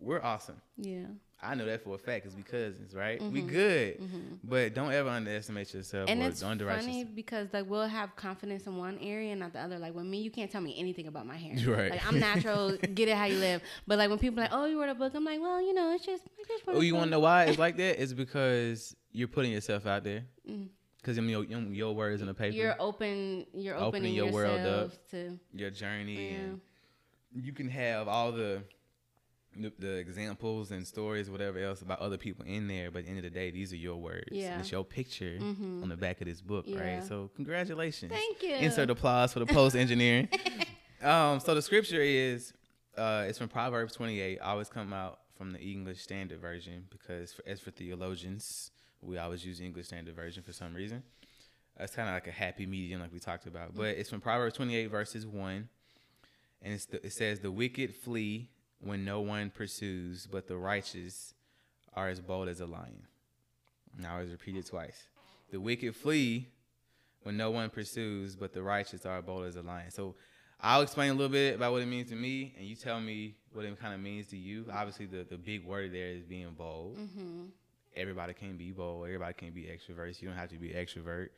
we're awesome. Yeah. I know that for a fact because we cousins, right? We good, but don't ever underestimate yourself Mm-hmm. And or it's underwrite funny yourself. because like we'll have confidence in one area and not the other. Like with me, you can't tell me anything about my hair. Right. Like I'm natural, get it how you live. But like when people are like, oh, you wrote a book, I'm like, well, you know, it's just. Oh, you want to know why it's like that? It's because you're putting yourself out there. Mm. Because your, your your words in the paper, You're open. You're Opening opening, your world up. to. your journey, Yeah. and you can have all the, the the examples and stories, whatever else about other people in there. But at the end of the day, these are your words. Yeah. It's your picture Mhm. on the back of this book, Yeah. right? So congratulations. Thank you. Insert applause for the post engineering. um, so the scripture is uh, it's from Proverbs 28. I Always come out from the English Standard Version because for, as for theologians, we always use the English Standard Version for some reason. It's kind of like a happy medium, like we talked about. But it's from Proverbs 28, verses 1. And it's the, it says, The wicked flee when no one pursues, but the righteous are as bold as a lion. Now it's repeated twice. The wicked flee when no one pursues, but the righteous are bold as a lion. So I'll explain a little bit about what it means to me, and you tell me what it kind of means to you. Obviously, the, the big word there is being bold. Mm-hmm. Everybody can be bold. Everybody can be extroverts. You don't have to be extrovert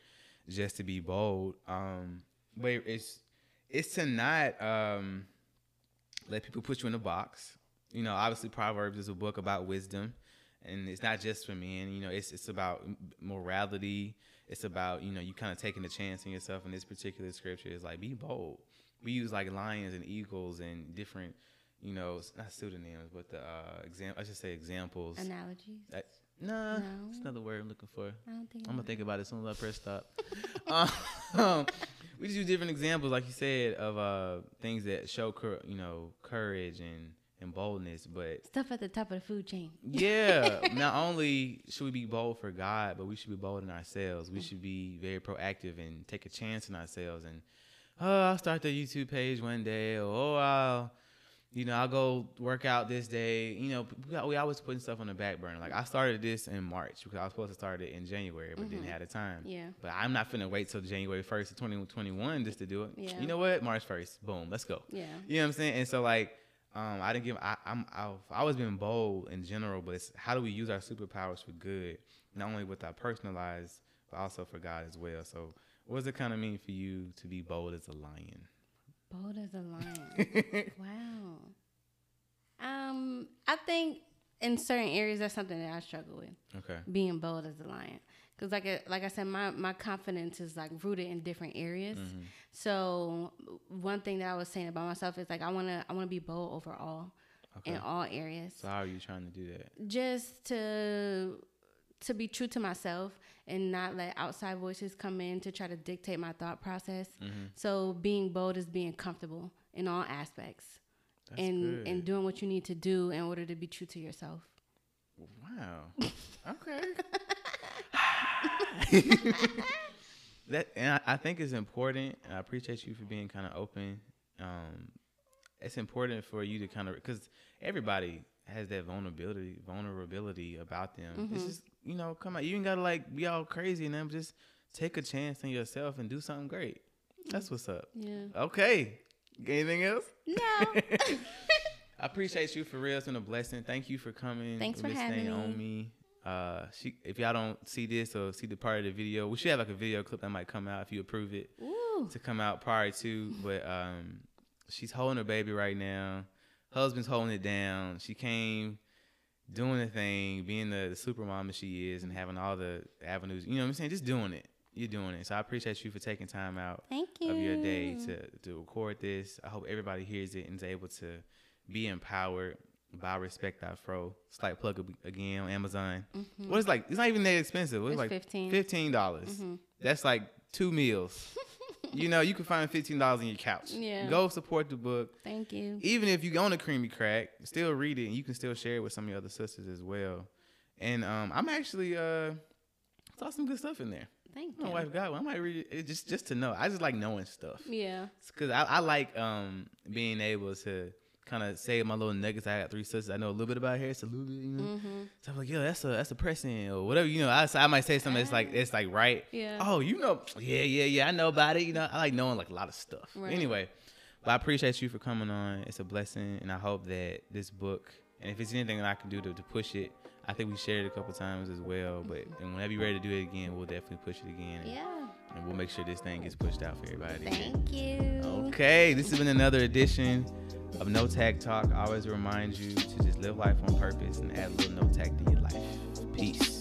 just to be bold. Um, but it's it's to not um, let people put you in a box. You know, obviously, Proverbs is a book about wisdom, and it's not just for men. You know, it's it's about morality. It's about you know you kind of taking a chance in yourself. In this particular scripture, is like be bold. We use like lions and eagles and different, you know, not pseudonyms, but the uh, exam. I should say examples. Analogies. Uh, nah, No. it's another word I'm looking for. I don't think I'm gonna think about it as soon as I press stop. um, we just use different examples, like you said, of uh, things that show, cour- you know, courage and and boldness. But stuff at the top of the food chain. yeah, not only should we be bold for God, but we should be bold in ourselves. We should be very proactive and take a chance in ourselves. And oh, I'll start the YouTube page one day, or oh, I'll, you know, I'll go work out this day. You know, we, we always putting stuff on the back burner. Like I started this in March because I was supposed to start it in January, but didn't have the time. Yeah. But I'm not finna wait till January 1st of 2021 just to do it. Yeah. You know what? March 1st, boom, let's go. Yeah. You know what I'm saying? And so like, um, I didn't give. I, I'm. I've always been bold in general, but it's how do we use our superpowers for good, not only with our personal lives, but also for God as well. So, what does it kind of mean for you to be bold as a lion? Bold as a lion. wow. Um, I think in certain areas that's something that I struggle with. Okay. Being bold as a lion. Cause like I, like I said, my, my confidence is like rooted in different areas. Mm-hmm. So one thing that I was saying about myself is like I wanna I wanna be bold overall in all areas. So how are you trying to do that? just to to be true to myself and not let outside voices come in to try to dictate my thought process. Mm-hmm. So being bold is being comfortable in all aspects That's and good. and doing what you need to do in order to be true to yourself. Wow. Okay. that and I, I think it's important. I appreciate you for being kind of open. Um, it's important for you to kind of because everybody has that vulnerability vulnerability about them. It's just you know, come on, you ain't gotta like be all crazy and then just take a chance on yourself and do something great. That's what's up. Yeah. Okay. Anything else? No. I appreciate you for real. It's been a blessing. Thank you for coming. Thanks for having thing on me. Uh, she, if y'all don't see this or see the part of the video, we should have like a video clip that might come out if you approve it Ooh. to come out prior to. But um, she's holding her baby right now. Husband's holding it down. She came doing the thing, being the, the super mama she is, and having all the avenues. You know what I'm saying? Just doing it. You're doing it. So I appreciate you for taking time out Thank you. of your day to, to record this. I hope everybody hears it and is able to be empowered by Respect Thy Fro. Slight plug again on Amazon. Mm-hmm. What is like? It's not even that expensive. It's, It's like 15. Fifteen dollars. Mm-hmm. That's like two meals. you know, you can find fifteen dollars on your couch. Yeah. Go support the book. Thank you. Even if you own a creamy crack, still read it and you can still share it with some of your other sisters as well. And um, I'm actually uh saw some good stuff in there. Thank you. My you. wife got one. I might read it, it just just to know. I just like knowing stuff Yeah. because I, I like um being able to kind of say my little nuggets. I got three sisters. I know a little bit about hair, it's a little bit, you know. Mm-hmm. So I'm like, yo, that's a that's a pressing or whatever, you know. I, I might say something that's like it's like right. Yeah. Oh, you know, yeah, yeah, yeah. I know about it. You know, I like knowing like a lot of stuff. Right. Anyway, but I appreciate you for coming on. It's a blessing, and I hope that this book, and if it's anything that I can do to, to push it, I think we shared it a couple times as well. But and whenever you're ready to do it again, we'll definitely push it again. And, Yeah. and we'll make sure this thing gets pushed out for everybody. Thank you. Okay, this has been another edition of No Tact Talk. I always remind you to just live life on purpose and add a little no tact to your life. Peace.